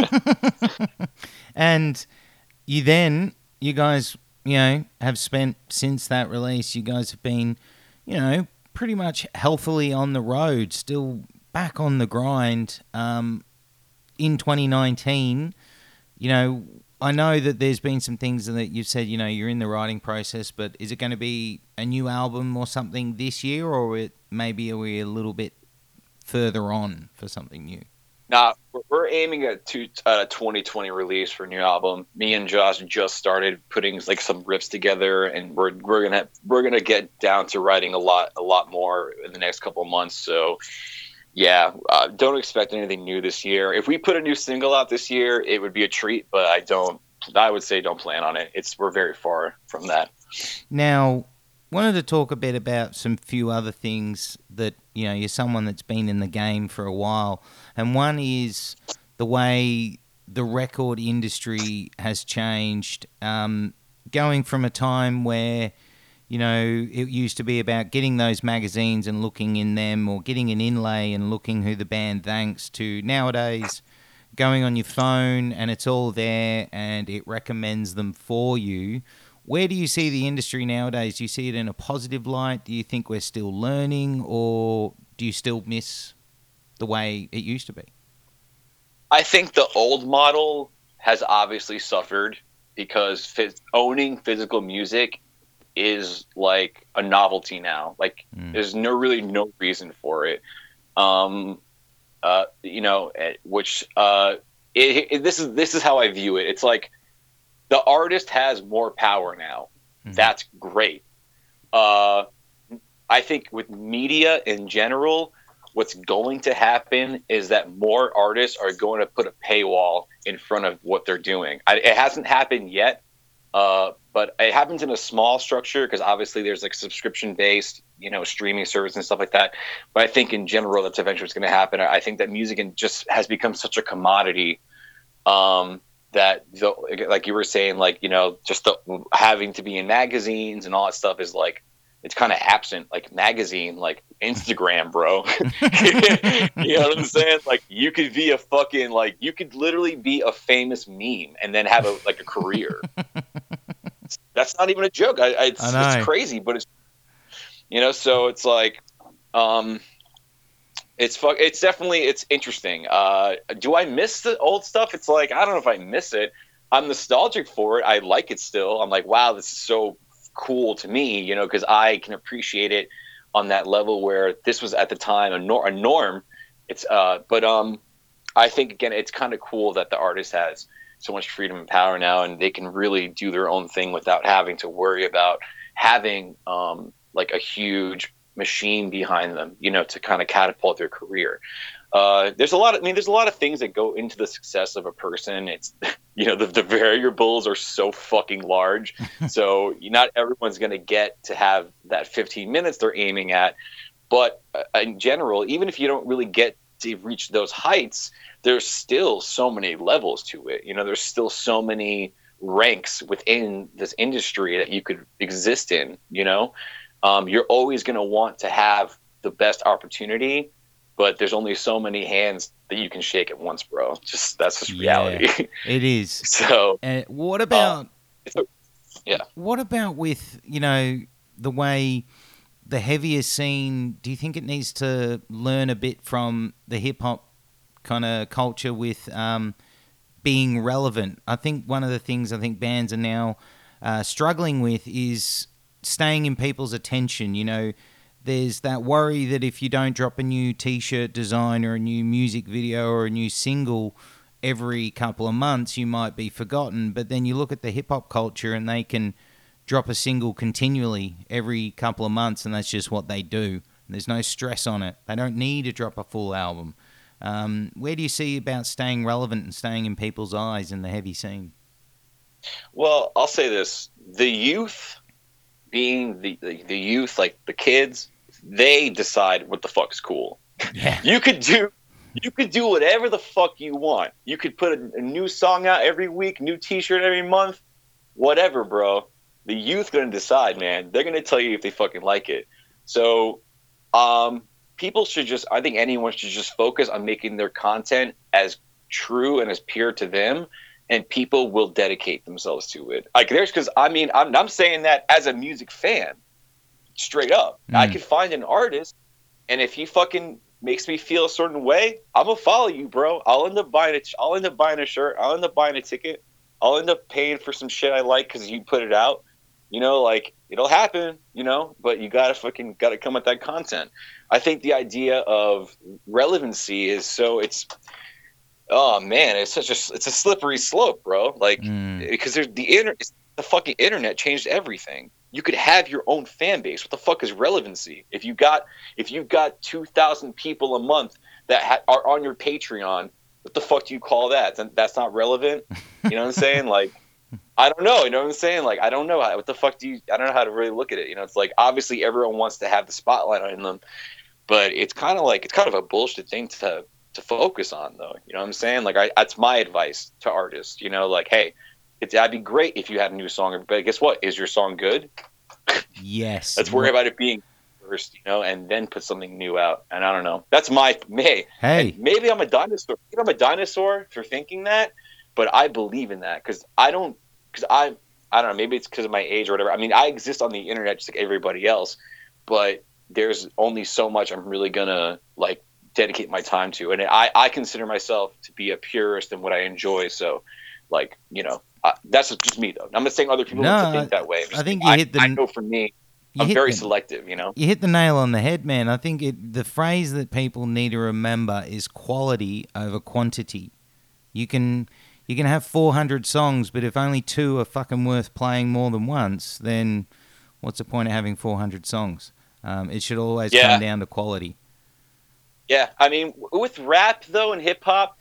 and you then, you guys, you know, have spent since that release, you guys have been, you know, pretty much healthily on the road, still back on the grind. Um, in 2019, you know, I know that there's been some things that you've said, you know, you're in the writing process, but is it going to be a new album or something this year, or it maybe are we a little bit further on for something new? Now we're, aiming at two, uh, 2020 release for a new album. Me and Josh just started putting like some riffs together, and we're we're gonna we're gonna get down to writing a lot a lot more in the next couple months. So yeah, uh, don't expect anything new this year. If we put a new single out this year, it would be a treat. But I don't. I would say don't plan on it. It's we're very far from that. Now, wanted to talk a bit about some few other things that you know you're someone that's been in the game for a while, and one is the way the record industry has changed, um, going from a time where you know it used to be about getting those magazines and looking in them, or getting an inlay and looking who the band thanks to nowadays. Going on your phone and it's all there and it recommends them for you. Where do you see the industry nowadays? Do you see it in a positive light? Do you think we're still learning, or do you still miss the way it used to be? I think the old model has obviously suffered because owning physical music is like a novelty now. Like Mm. there's no really no reason for it. Um, uh, you know, eh, which uh, it, it, this is this is how I view it. It's like the artist has more power now. Mhm. That's great. Uh, I think with media in general, what's going to happen is that more artists are going to put a paywall in front of what they're doing. I, it hasn't happened yet, uh, but it happens in a small structure because obviously there's like subscription based, you know, streaming service and stuff like that. But I think in general, that's eventually going to happen. I think that music and just has become such a commodity um, that, the, like you were saying, like you know, just the, having to be in magazines and all that stuff is like it's kind of absent like magazine like instagram bro you know what i'm saying like you could be a fucking like you could literally be a famous meme and then have a like a career that's not even a joke. I, I, it's, I it's crazy but it's you know so it's like um it's fuck it's definitely it's interesting. Uh do i miss the old stuff? It's like i don't know if i miss it. I'm nostalgic for it. I like it still. I'm like wow this is so cool to me you know because i can appreciate it on that level where this was at the time a, nor- a norm. It's uh but um i think again it's kind of cool that the artist has so much freedom and power now and they can really do their own thing without having to worry about having um like a huge machine behind them you know to kind of catapult their career uh, there's a lot of, I mean, there's a lot of things that go into the success of a person. It's, you know, the, the variables are so fucking large. so not everyone's going to get to have that 15 minutes they're aiming at. But uh, in general, even if you don't really get to reached those heights, there's still so many levels to it. You know, there's still so many ranks within this industry that you could exist in, you know? Um, you're always going to want to have the best opportunity, but there's only so many hands that you can shake at once, bro. Just that's just reality. Yeah, it is. so, uh, what about? a, yeah. What about with you know the way the heavier scene? Do you think it needs to learn a bit from the hip hop kind of culture with um, being relevant? I think one of the things I think bands are now uh, struggling with is staying in people's attention. You know, there's that worry that if you don't drop a new T-shirt design or a new music video or a new single every couple of months, you might be forgotten. But then you look at the hip hop culture and they can drop a single continually every couple of months, and that's just what they do. There's no stress on it. They don't need to drop a full album. Um, where do you see about staying relevant and staying in people's eyes in the heavy scene? Well, I'll say this: the youth, being the, the, the youth, like the kids, they decide what the fuck's cool. Yeah. You could do you could do whatever the fuck you want. You could put a, a new song out every week, new T-shirt every month, whatever, bro. The youth gonna decide, man. They're gonna tell you if they fucking like it. So, um, people should just. I think anyone should just focus on making their content as true and as pure to them, and people will dedicate themselves to it. Like there's because I mean I'm I'm saying that as a music fan, straight up. Mm. I could find an artist, and if he fucking makes me feel a certain way, I'm gonna follow you, bro. I'll end up buying it. I'll end up buying a shirt. I'll end up buying a ticket. I'll end up paying for some shit I like because you put it out. You know, like it'll happen. You know, but you gotta fucking gotta come with that content. I think the idea of relevancy is so it's. Oh man, it's such a it's a slippery slope, bro. Like Mm. because there's the internet, the fucking internet changed everything. You could have your own fan base. What the fuck is relevancy? If you got if you've got two thousand people a month that ha- are on your Patreon, what the fuck do you call that? That's not relevant. You know what I'm saying? Like, I don't know. You know what I'm saying? Like, I don't know. How, what the fuck do you? I don't know how to really look at it. You know, it's like obviously everyone wants to have the spotlight on them, but it's kind of like it's kind of a bullshit thing to to focus on, though. You know what I'm saying? Like, I that's my advice to artists. You know, like, hey, it's that'd be great if you had a new song, but guess what? Is your song good? Yes. Let's worry about it being first, you know, and then put something new out. And I don't know. That's my hey. Hey. Maybe I'm a dinosaur. Maybe I'm a dinosaur for thinking that, but I believe in that because I don't. Because I, I don't know. Maybe it's because of my age or whatever. I mean, I exist on the internet just like everybody else, but there's only so much I'm really gonna like dedicate my time to, and I, I consider myself to be a purist in what I enjoy. So, like, you know, uh, that's just me though. I'm not saying other people No, don't think that way. Just I think you hit the- I know for me, I'm very the- selective. You know. You hit the nail on the head, man. I think it, the phrase that people need to remember is quality over quantity. You can you can have 400 songs, but if only two are fucking worth playing more than once, then what's the point of having 400 songs? Um, it should always Yeah. come down to quality. Yeah, I mean, with rap though and hip hop,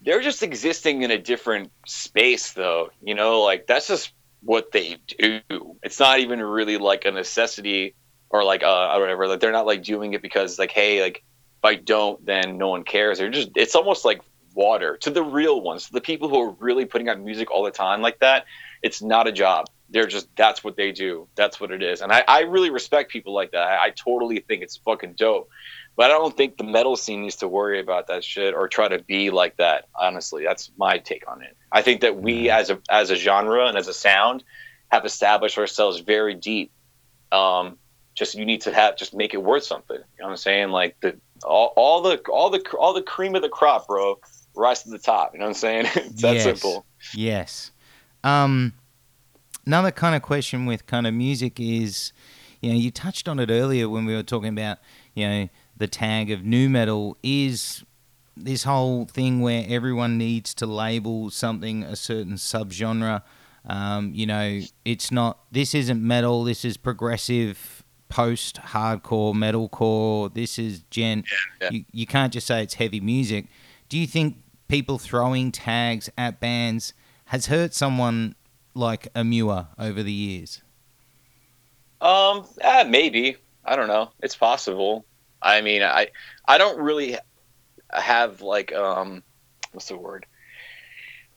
they're just existing in a different space though. You know, like that's just what they do. It's not even really like a necessity or like uh whatever. Like they're not like doing it because like hey, like if I don't, then no one cares. They're just it's almost like water to the real ones, to the people who are really putting out music all the time like that. It's not a job. They're just that's what they do. That's what it is. And I, I really respect people like that. I, I totally think it's fucking dope. But I don't think the metal scene needs to worry about that shit or try to be like that. Honestly, that's my take on it. I think that we, as a as a genre and as a sound, have established ourselves very deep. Um, just you need to have just make it worth something. You know what I'm saying? Like the all, all the all the all the cream of the crop, bro, rise to the top. You know what I'm saying? it's that Yes. simple. Yes. Um, another kind of question with kind of music is, you know, you touched on it earlier when we were talking about, you know, the tag of nu metal is this whole thing where everyone needs to label something a certain subgenre. Um, you know, it's not. This isn't metal. This is progressive, post-hardcore, metalcore. This is gen. Yeah. You you can't just say it's heavy music. Do you think people throwing tags at bands has hurt someone like Emmure over the years? Um, eh, maybe. I don't know. It's possible. I mean, I I don't really have like um what's the word?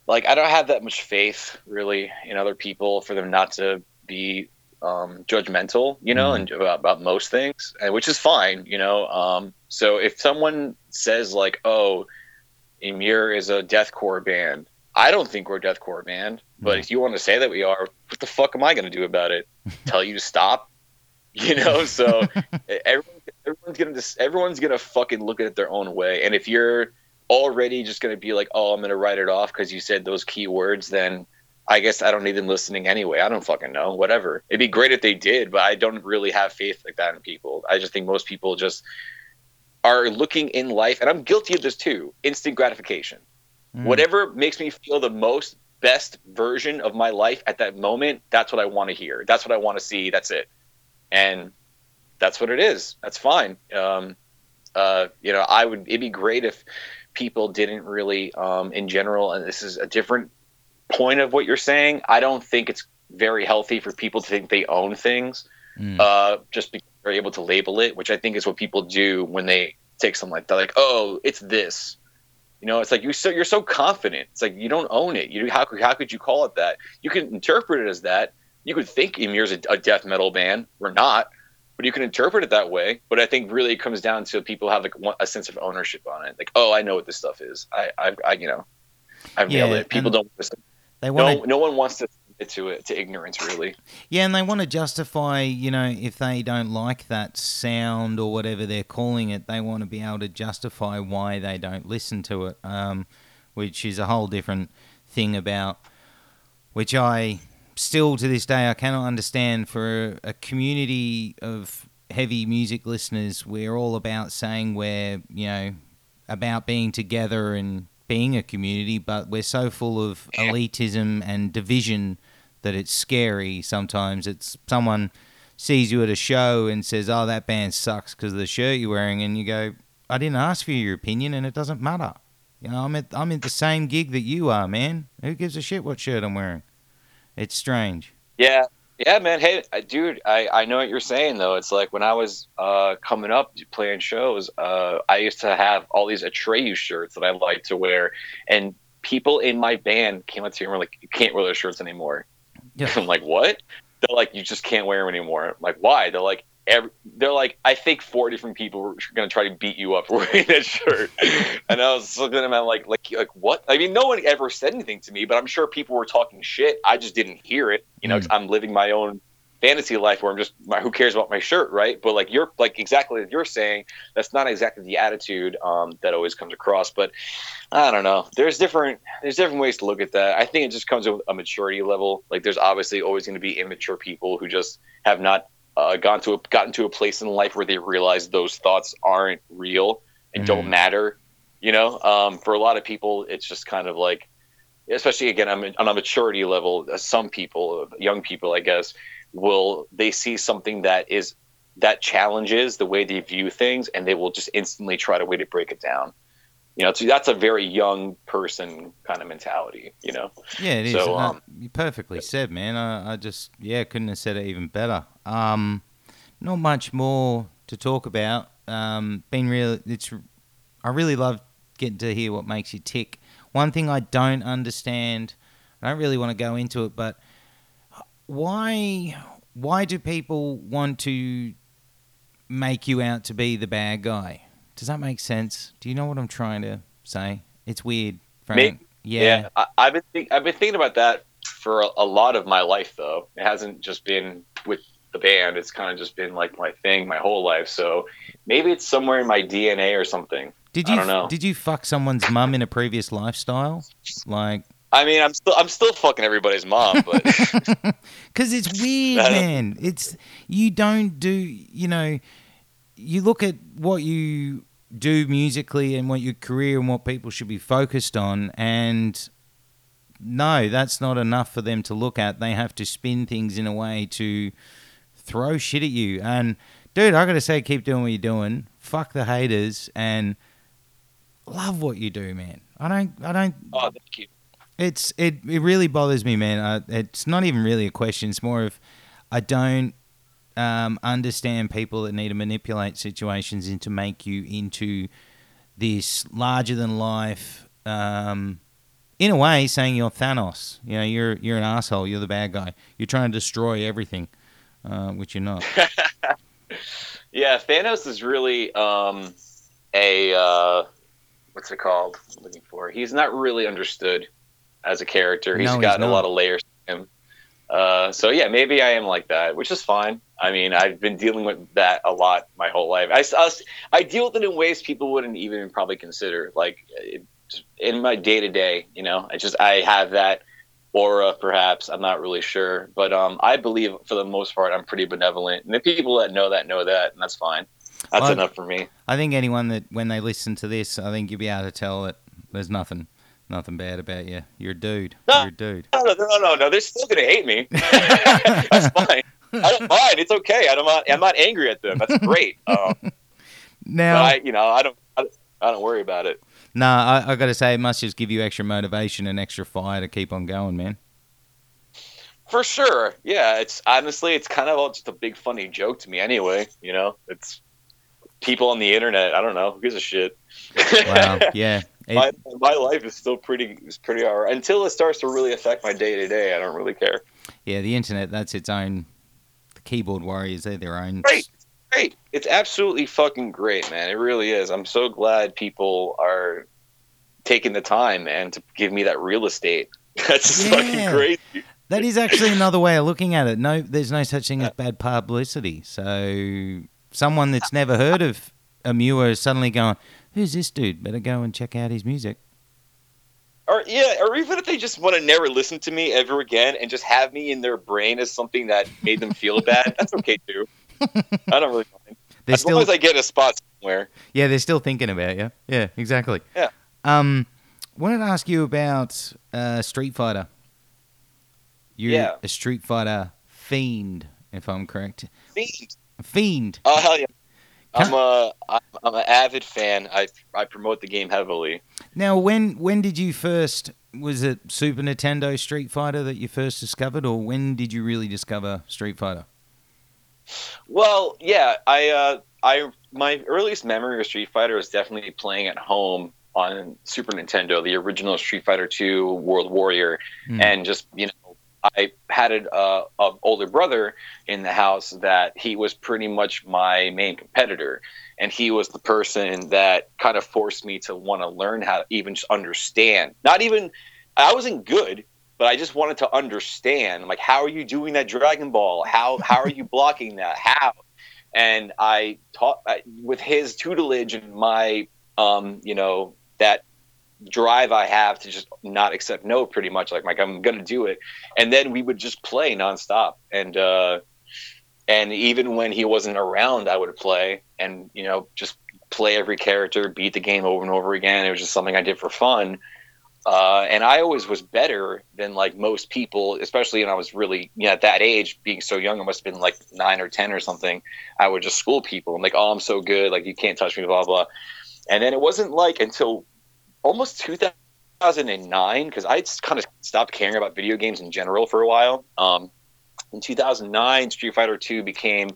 Like I don't have that much faith really in other people for them not to be um, judgmental, you know, Mhm. and about, about most things, and which is fine, you know. Um, so if someone says like, "Oh, Emmure is a deathcore band," I don't think we're a deathcore band. But if you want to say that we are, what the fuck am I going to do about it? Tell you to stop? You know, so everyone, everyone's gonna just everyone's gonna fucking look at it their own way. And if you're already just gonna be like, oh, I'm gonna write it off because you said those key words, then I guess I don't need them listening anyway. I don't fucking know. Whatever. It'd be great if they did, but I don't really have faith like that in people. I just think most people just are looking in life, and I'm guilty of this too. Instant gratification. Mm. Whatever makes me feel the most best version of my life at that moment, that's what I want to hear. That's what I want to see. That's it. And that's what it is. That's fine. Um, uh, you know, I would. It'd be great if people didn't really, um, in general, and this is a different point of what you're saying. I don't think it's very healthy for people to think they own things Mm. uh, just because they're able to label it, which I think is what people do when they take something like that. Like, oh, it's this. You know, it's like you so you're so confident. It's like you don't own it. You how could how could you call it that? You can interpret it as that. You could think Emmure's a, a death metal band. We're not, but you can interpret it that way. But I think really it comes down to people have like a sense of ownership on it. Like, oh, I know what this stuff is. I, I, I you know, I've nailed Yeah, it. People don't. Listen. They want No, no one wants to to to ignorance. Really. Yeah, and they want to justify, you know, if they don't like that sound or whatever they're calling it, they want to be able to justify why they don't listen to it, um, which is a whole different thing about which I still to this day I cannot understand for a community of heavy music listeners. We're all about saying we're, you know, about being together and being a community, but we're so full of elitism and division that it's scary sometimes. It's someone sees you at a show and says, "Oh, that band sucks because of the shirt you're wearing," and you go, "I didn't ask for your opinion, and it doesn't matter." You know, I'm at I'm the same gig that you are, man. Who gives a shit what shirt I'm wearing? It's strange. Yeah, yeah, man. Hey, dude, I, I know what you're saying though. It's like when I was uh, coming up playing shows, uh, I used to have all these Atreyu shirts that I liked to wear, and people in my band came up to me and were like, "You can't wear those shirts anymore." Yeah. I'm like, "What?" They're like, "You just can't wear them anymore." I'm like, "Why?" They're like. Every, they're like, I think four different people were going to try to beat you up for wearing that shirt, and I was looking at them I'm like, like, like what? I mean, no one ever said anything to me, but I'm sure people were talking shit. I just didn't hear it. You know, hmm. 'cause I'm living my own fantasy life where I'm just, my, who cares about my shirt, right? But like you're, like exactly as you're saying, that's not exactly the attitude um, that always comes across. But I don't know. There's different, there's different ways to look at that. I think it just comes with a maturity level. Like there's obviously always going to be immature people who just have not uh, gone to a, gotten to a place in life where they realize those thoughts aren't real and don't Mhm. matter. You know, um, for a lot of people, it's just kind of like, especially again on on a maturity level, uh, some people, young people, I guess, will they see something that is that challenges the way they view things, and they will just instantly try to way to break it down. You know, so that's a very young person kind of mentality. You know, Yeah, it is. So, um, you perfectly said, man. I, I just yeah couldn't have said it even better. Um, not much more to talk about. Um, been real. It's I really love getting to hear what makes you tick. One thing I don't understand. I don't really want to go into it, but why why do people want to make you out to be the bad guy? Does that make sense? Do you know what I'm trying to say? It's weird, Frank. yeah, I, I've been think, I've been thinking about that for a, a lot of my life, though. It hasn't just been with the band; it's kind of just been like my thing my whole life. So maybe it's somewhere in my DNA or something. Did I you don't know. did you fuck someone's mum in a previous lifestyle? Like, I mean, I'm still I'm still fucking everybody's mom, but because it's weird, man. It's you don't do, you know, you look at what you do musically and what your career and what people should be focused on, and no, that's not enough for them to look at. They have to spin things in a way to throw shit at you. And dude, I gotta say, keep doing what you're doing. Fuck the haters and love what you do, man. I don't, I don't. oh, thank you. It's it, it really bothers me, man. I, it's not even really a question. It's more of I don't um, understand people that need to manipulate situations and to make you into this larger than life. Um, in a way, saying you're Thanos. You know, you're you're an asshole. You're the bad guy. You're trying to destroy everything. uh, which you're not. yeah, Thanos is really um, a uh, what's it called? I'm looking for. He's not really understood as a character. He's No, he's got a lot of layers to him. Uh, so yeah, maybe I am like that, which is fine. I mean, I've been dealing with that a lot my whole life. I, I, I deal with it in ways people wouldn't even probably consider. Like it, in my day to day, you know, I just I have that aura, perhaps. I'm not really sure, but um, I believe for the most part, I'm pretty benevolent, and the people that know that know that, and that's fine. That's Well, enough for me. I think anyone that when they listen to this, I think you'll be able to tell that there's nothing, nothing bad about you. You're a dude. No. You're a dude. No, no, no, no, no. They're still gonna hate me. that's fine. I don't mind. It's okay. I'm not. I'm not angry at them. That's great. Um, Now, I, you know, I don't. I, don't- I don't worry about it. nah, I, I got to say, it must just give you extra motivation and extra fire to keep on going, man. For sure. Yeah. It's honestly, it's kind of all just a big funny joke to me. Anyway, you know, it's people on the internet. I don't know. Who gives a shit? Wow. yeah. It- my, my life is still pretty is pretty alright until it starts to really affect my day to day. I don't really care. yeah. The internet, that's its own. The keyboard warriors, they're their own. Great. Great. It's absolutely fucking great, man. It really is. I'm so glad people are taking the time, man, to give me that real estate. That's just Yeah. fucking crazy. That is actually another way of looking at it. No, there's no such thing as bad publicity. So someone that's never heard of Emmure is suddenly going, "Who's this dude? Better go and check out his music." Or yeah, or even if they just want to never listen to me ever again and just have me in their brain as something that made them feel bad, that's okay too. I don't really mind. They're as still, long as I get a spot somewhere. yeah, they're still thinking about you. Yeah, exactly. Yeah. Um, wanted to ask you about uh, Street Fighter. You're Yeah. a Street Fighter fiend, if I'm correct. Fiend. Fiend. Oh hell yeah. I'm a I'm, an avid fan. I I promote the game heavily. Now, when when did you first? Was it Super Nintendo Street Fighter that you first discovered, or when did you really discover Street Fighter? Well, yeah, I uh, I my earliest memory of Street Fighter was definitely playing at home on Super Nintendo, the original Street Fighter Two World Warrior, Hmm. and just you know. I had a, uh, a older brother in the house that he was pretty much my main competitor, and he was the person that kind of forced me to want to learn how to even just understand. Not even I wasn't good, but I just wanted to understand. Like, how are you doing that Dragon Ball? How how are you blocking that? How? And I taught I- with his tutelage and my, um, you know, that drive I have to just not accept no, pretty much. Like, like I'm gonna do it, and then we would just play nonstop. And uh, and even when he wasn't around, I would play, and you know, just play every character, beat the game over and over again. It was just something I did for fun. Uh, and I always was better than like most people, especially when I was really, you know, at that age, being so young, I must have been like nine or 10 or something. I would just school people. I'm like, oh, I'm so good. Like, you can't touch me, blah, blah. And then it wasn't like until almost 2009, because I kind of stopped caring about video games in general for a while. Um, in 2009, Street Fighter 2 became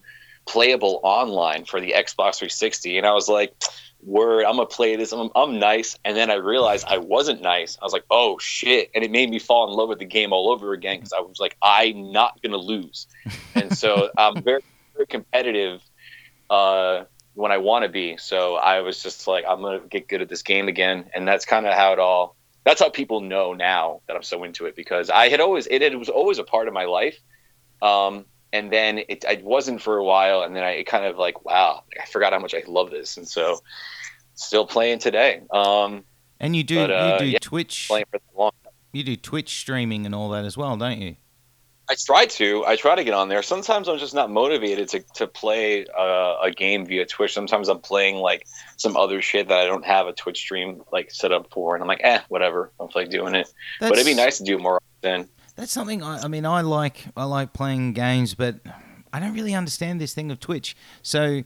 playable online for the Xbox 360. And I was like, word, I'm gonna play this. I'm, I'm nice. And then I realized I wasn't nice. I was like, oh shit. And it made me fall in love with the game all over again because I was like, I'm not gonna lose. and so I'm very, very competitive uh, when I want to be. So I was just like, I'm gonna get good at this game again. And that's kind of how it all. That's how people know now that I'm so into it because I had always it, it was always a part of my life. Um, and then it, it wasn't for a while, and then I kind of like, wow, I forgot how much I love this, and so still playing today. Um, And you do But, uh, you do yeah, Twitch playing for the long. you do Twitch streaming and all that as well, don't you? I try to. I try to get on there. Sometimes I'm just not motivated to, to play uh, a game via Twitch. Sometimes I'm playing like some other shit that I don't have a Twitch stream like set up for, and I'm like, eh, whatever. I'm like doing it. That's, but it'd be nice to do it more often. That's something I, I mean I like I like playing games, but I don't really understand this thing of Twitch. So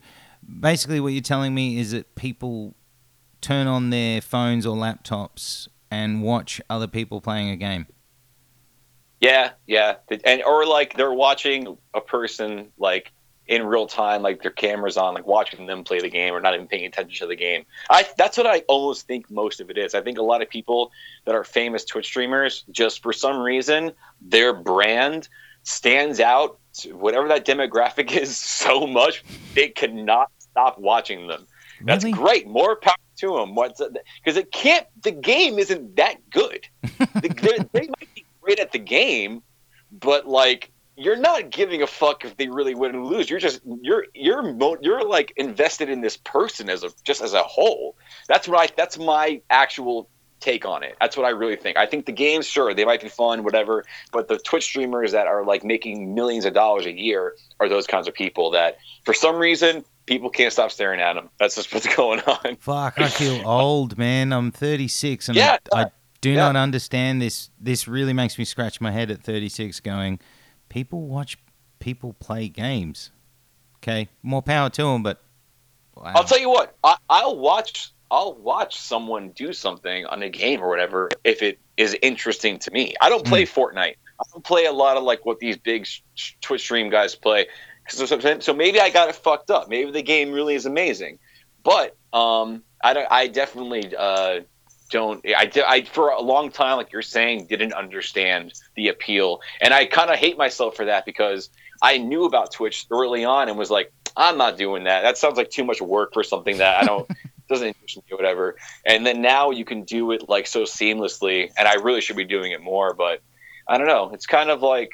basically what you're telling me is that people turn on their phones or laptops and watch other people playing a game. Yeah, yeah, and or like they're watching a person like in real time, like their cameras on, like watching them play the game, or not even paying attention to the game. I that's what I almost think most of it is. I think a lot of people that are famous Twitch streamers, just for some reason, their brand stands out whatever that demographic is so much they cannot stop watching them. That's Really? great. More power to them. What's because it can't. The game isn't that good. They might be great at the game, but like you're not giving a fuck if they really win or lose. You're just you're you're mo- you're like invested in this person as a just as a whole. That's what I. That's my actual take on it. That's what I really think. I think the games, sure, they might be fun, whatever, but the Twitch streamers that are like making millions of dollars a year are those kinds of people that, for some reason, people can't stop staring at them. That's just what's going on. Fuck, I feel old, man. I'm 36 and Yeah, I, I do yeah. not understand this. This really makes me scratch my head at 36 going, people watch people play games. Okay, more power to them, but wow. I'll tell you what, I, I'll watch. I'll watch someone do something on a game or whatever if it is interesting to me. I don't play Fortnite. I don't play a lot of like what these big Twitch stream guys play. So, so, so maybe I got it fucked up. Maybe the game really is amazing, but um, I don't. I definitely uh, don't. I, I for a long time, like you're saying, didn't understand the appeal, and I kind of hate myself for that because I knew about Twitch early on and was like, I'm not doing that. That sounds like too much work for something that I don't doesn't interest me or whatever. And then now you can do it like so seamlessly, and I really should be doing it more. But I don't know. It's kind of like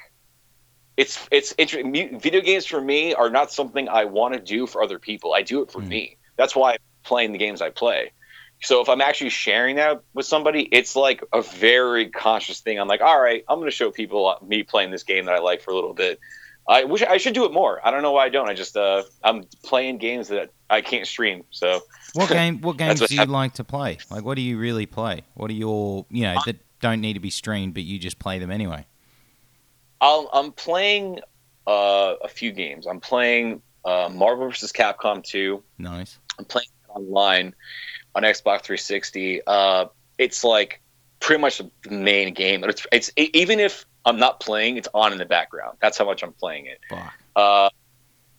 it's it's interesting video games for me are not something I want to do for other people. I do it for Mm. me. That's why I'm playing the games I play. So if I'm actually sharing that with somebody, it's like a very conscious thing. I'm like, all right, I'm going to show people me playing this game that I like for a little bit. I wish I should do it more. I don't know why I don't. I just uh, I'm playing games that I can't stream. So what game? What games what do you like to play? Like, what do you really play? What are your, you know, that don't need to be streamed, but you just play them anyway? I'll, I'm playing uh, a few games. I'm playing uh, Marvel vs. Capcom 2. Nice. I'm playing online on Xbox 360. Uh, it's like pretty much the main game. It's it's e- even if I'm not playing, it's on in the background. That's how much I'm playing it. Uh,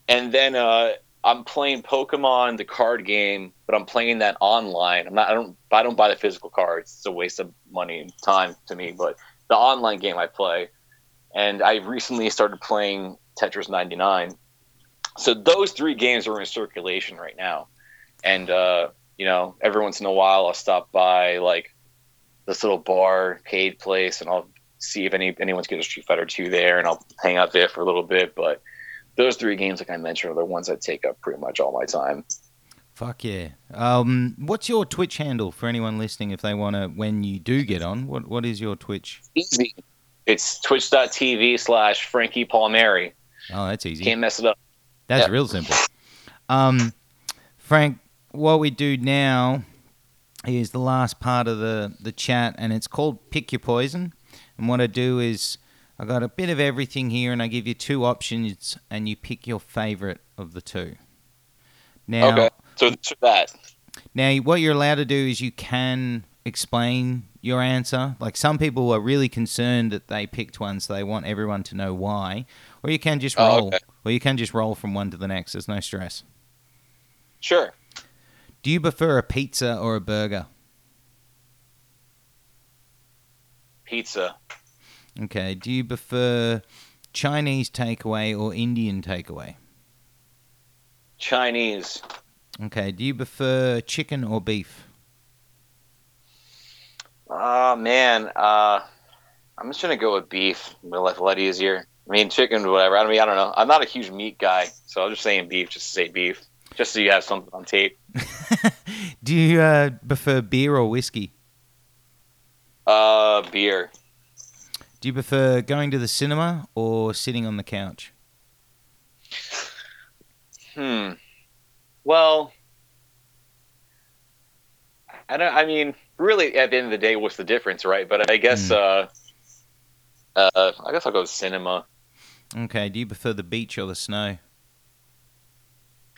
and then uh, I'm playing Pokemon, the card game, but I'm playing that online. I'm not. I don't. I don't buy the physical cards. It's a waste of money and time to me. But the online game I play, and I recently started playing Tetris 99. So those three games are in circulation right now, and uh, you know, every once in a while I'll stop by like this little bar, arcade place, and I'll see if any anyone's getting a Street Fighter 2 there, and I'll hang out there for a little bit. But those three games, like I mentioned, are the ones that take up pretty much all my time. Fuck yeah. Um, what's your Twitch handle for anyone listening if they want to, when you do get on? What What is your Twitch? Easy. It's twitch.tv slash Frankie Palmieri. Oh, that's easy. Can't mess it up. That's Yeah. real simple. Um, Frank, what we do now is the last part of the, the chat, and it's called Pick Your Poison. And what I do is I got a bit of everything here, and I give you two options, and you pick your favorite of the two. Now, Okay. So that. now, what you're allowed to do is you can explain your answer. Like some people are really concerned that they picked one, so they want everyone to know why. Or you can just Oh, roll. okay. Or you can just roll from one to the next. There's no stress. Sure. Do you prefer a pizza or a burger? Pizza. Okay. Do you prefer Chinese takeaway or Indian takeaway? Chinese. Okay. Do you prefer chicken or beef? Oh man. Uh, I'm just gonna go with beef. My life a lot easier. I mean, chicken, whatever. I mean, I don't know. I'm not a huge meat guy, so I'm just saying beef, just to say beef, just so you have something on tape. Do you uh, prefer beer or whiskey? Uh, beer. Do you prefer going to the cinema or sitting on the couch? Hmm. Well, I don't. I mean, really, at the end of the day, what's the difference, right? But I guess. Uh, uh, I guess I'll go cinema. Okay. Do you prefer the beach or the snow?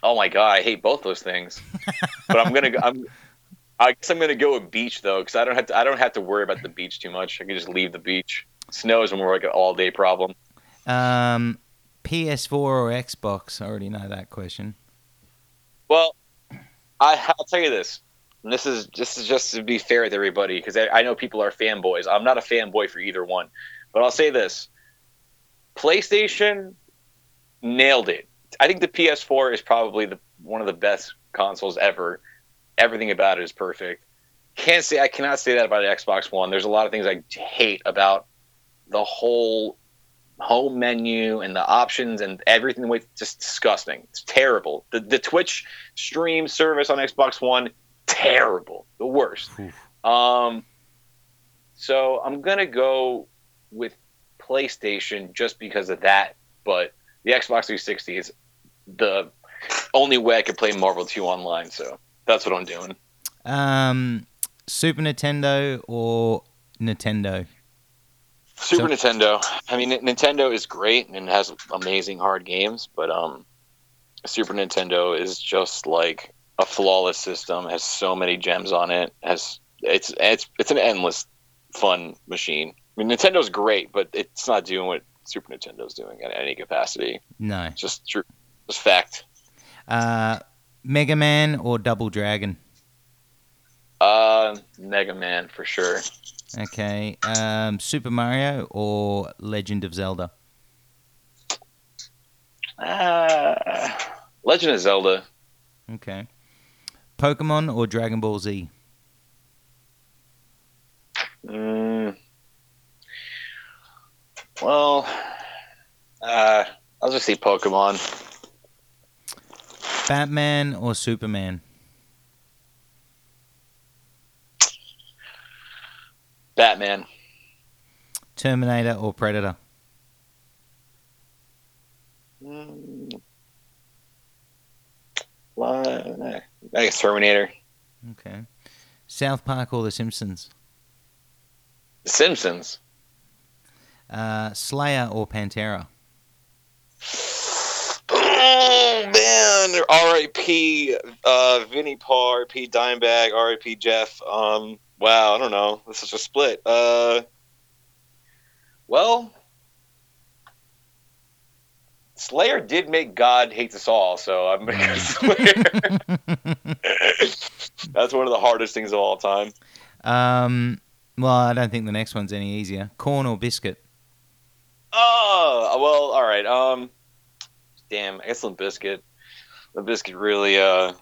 Oh my god, I hate both those things. but I'm gonna. go- I'm. I guess I'm gonna go with beach though, because I don't have to. I don't have to worry about the beach too much. I can just leave the beach. Snow is more like an all day problem. Um, PS4 or Xbox? I already know that question. Well, I, I'll tell you this. And this is this is just to be fair with everybody, because I, I know people are fanboys. I'm not a fanboy for either one, but I'll say this: PlayStation nailed it. I think the PS4 is probably the one of the best consoles ever. Everything about it is perfect. Can't say I cannot say that about the Xbox One. There's a lot of things I hate about the whole home menu and the options and everything. The way it's just disgusting. It's terrible. The the Twitch stream service on Xbox One terrible. The worst. Um, so I'm gonna go with PlayStation just because of that. But the Xbox 360 is the only way I could play Marvel 2 online. So that's what I'm doing. Um, Super Nintendo or Nintendo? Super So- Nintendo. I mean, Nintendo is great and has amazing hard games, but um, Super Nintendo is just like a flawless system. Has so many gems on it. Has it's it's it's an endless fun machine. I mean, Nintendo's great, but it's not doing what Super Nintendo's doing in any capacity. No. It's just true, just fact. Uh, Mega Man or Double Dragon? Uh, Mega Man for sure. Okay. Um, Super Mario or Legend of Zelda? Uh, Legend of Zelda. Okay. Pokemon or Dragon Ball Z? Mm, well, uh, I'll just say Pokemon. Batman or Superman? Batman. Terminator or Predator? Mm, well, I guess Terminator. Okay. South Park or The Simpsons? The Simpsons. Uh, Slayer or Pantera? Oh man! R.I.P. Uh, Vinnie Paul, R.I.P. Dimebag, R.I.P. Jeff. Um, wow, I don't know. This is a split. Uh, well, Slayer did make God hates us all, so I'm gonna go Slayer. That's one of the hardest things of all time. um, well, I don't think the next one's any easier. Korn or Bizkit? Oh, well, all right. Um, damn, I guess Limp Bizkit. Limp Bizkit really, uh,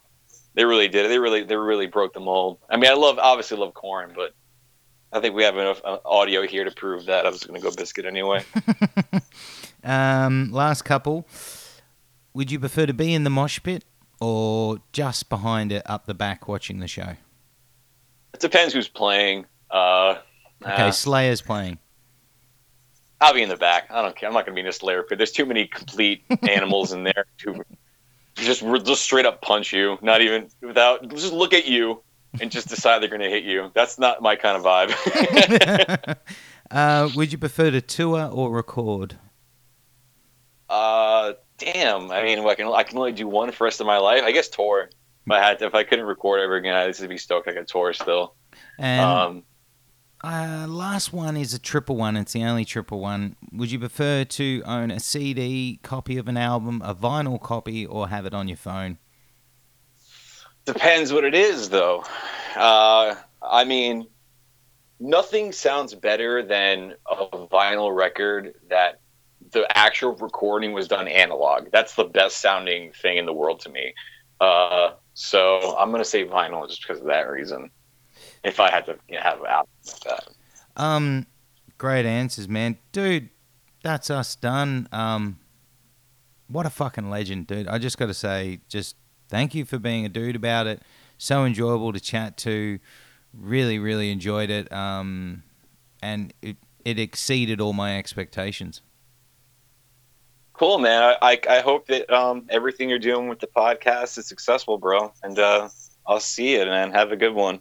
they really did it. They really, they really broke the mold. I mean, I love, obviously, love Korn, but I think we have enough uh, audio here to prove that. I was going to go Bizkit anyway. um, last couple. Would you prefer to be in the mosh pit or just behind it up the back watching the show? it depends who's playing. Uh, Okay, uh, Slayer's playing. I'll be in the back. I don't care. I'm not going to be in Slayer pit. There's too many complete animals in there to just just straight up punch you. Not even without just look at you and just decide they're going to hit you. That's not my kind of vibe. uh, would you prefer to tour or record? uh, damn. I mean, I can I can only do one for the rest of my life. I guess tour. If I had to, if I couldn't record ever again, I'd just be stoked I could tour still. And Um, uh, last one is a triple one. It's the only triple one. Would you prefer to own a CD copy of an album, a vinyl copy, or have it on your phone? Depends what it is, though. Uh, I mean, nothing sounds better than a vinyl record that the actual recording was done analog. That's the best sounding thing in the world to me. Uh, so I'm gonna say vinyl just because of that reason. If I had to you know, have an album like that. Um, great answers, man, dude. That's us done. Um, what a fucking legend, dude. I just got to say, just thank you for being a dude about it. So enjoyable to chat to. Really, really enjoyed it. Um, and it it exceeded all my expectations. Cool, man. I, I, I hope that um, everything you're doing with the podcast is successful, bro. And uh, I'll see you, man. Have a good one.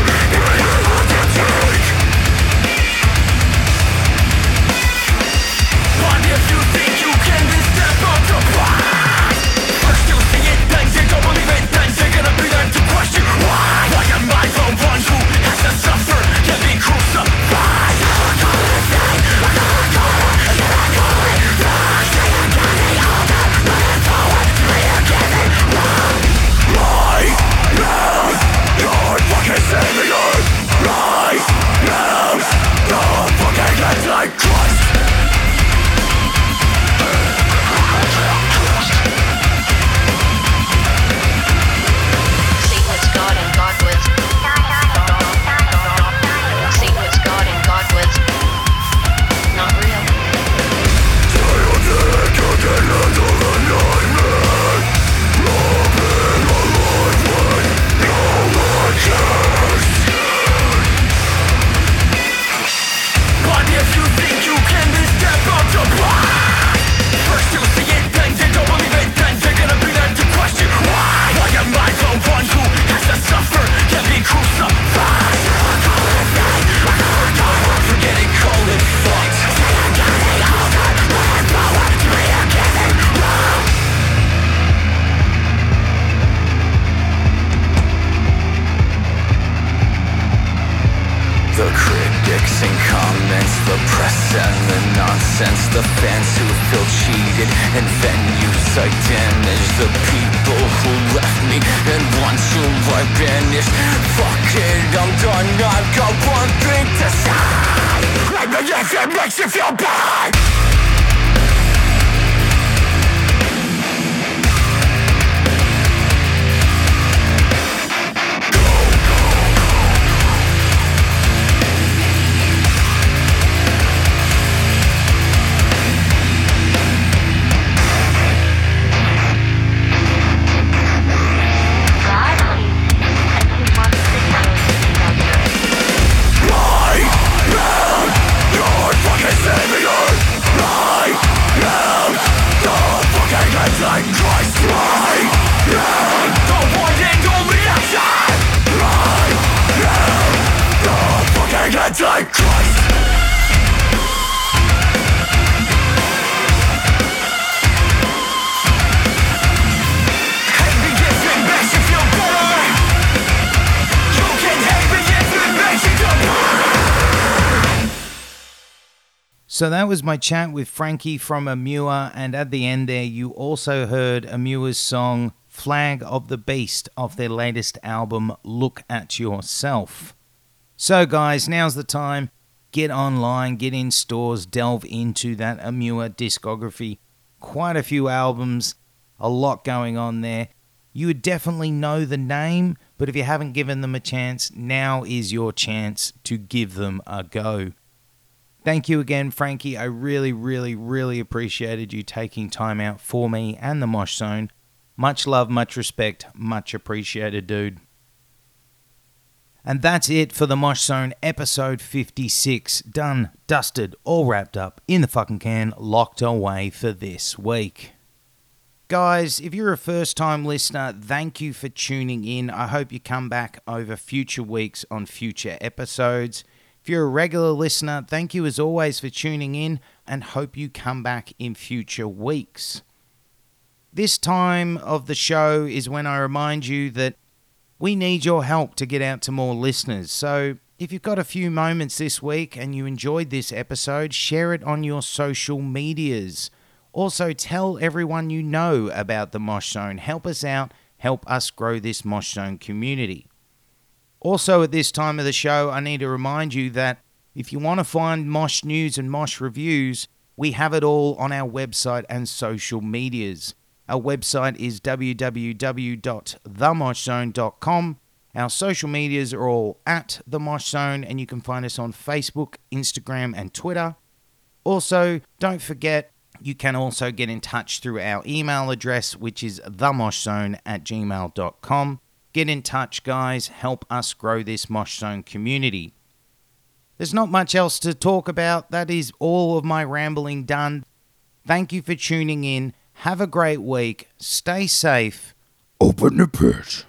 So that was my chat with Frankie from Emmure, and at the end there, you also heard Emmure's song Flag of the Beast off their latest album, Look at Yourself. So, guys, now's the time. Get online, get in stores, delve into that Emmure discography. Quite a few albums, a lot going on there. You would definitely know the name, but if you haven't given them a chance, now is your chance to give them a go. Thank you again, Frankie. I really, really, really appreciated you taking time out for me and the Mosh Zone. Much love, much respect, much appreciated, dude. And that's it for the Mosh Zone episode 56. Done, dusted, all wrapped up in the fucking can, locked away for this week. Guys, if you're a first time listener, thank you for tuning in. I hope you come back over future weeks on future episodes. If you're a regular listener, thank you as always for tuning in and hope you come back in future weeks. This time of the show is when I remind you that we need your help to get out to more listeners. So if you've got a few moments this week and you enjoyed this episode, share it on your social medias. Also, tell everyone you know about the Mosh Zone. Help us out, help us grow this Mosh Zone community. Also, at this time of the show, I need to remind you that if you want to find Mosh news and Mosh reviews, we have it all on our website and social medias. Our website is www.themoshzone.com. Our social medias are all at The Mosh Zone, and you can find us on Facebook, Instagram, and Twitter. Also, don't forget, you can also get in touch through our email address, which is themoshzone at gmail.com. Get in touch, guys. Help us grow this Mosh Zone community. There's not much else to talk about. That is all of my rambling done. Thank you for tuning in. Have a great week. Stay safe. Open the pit.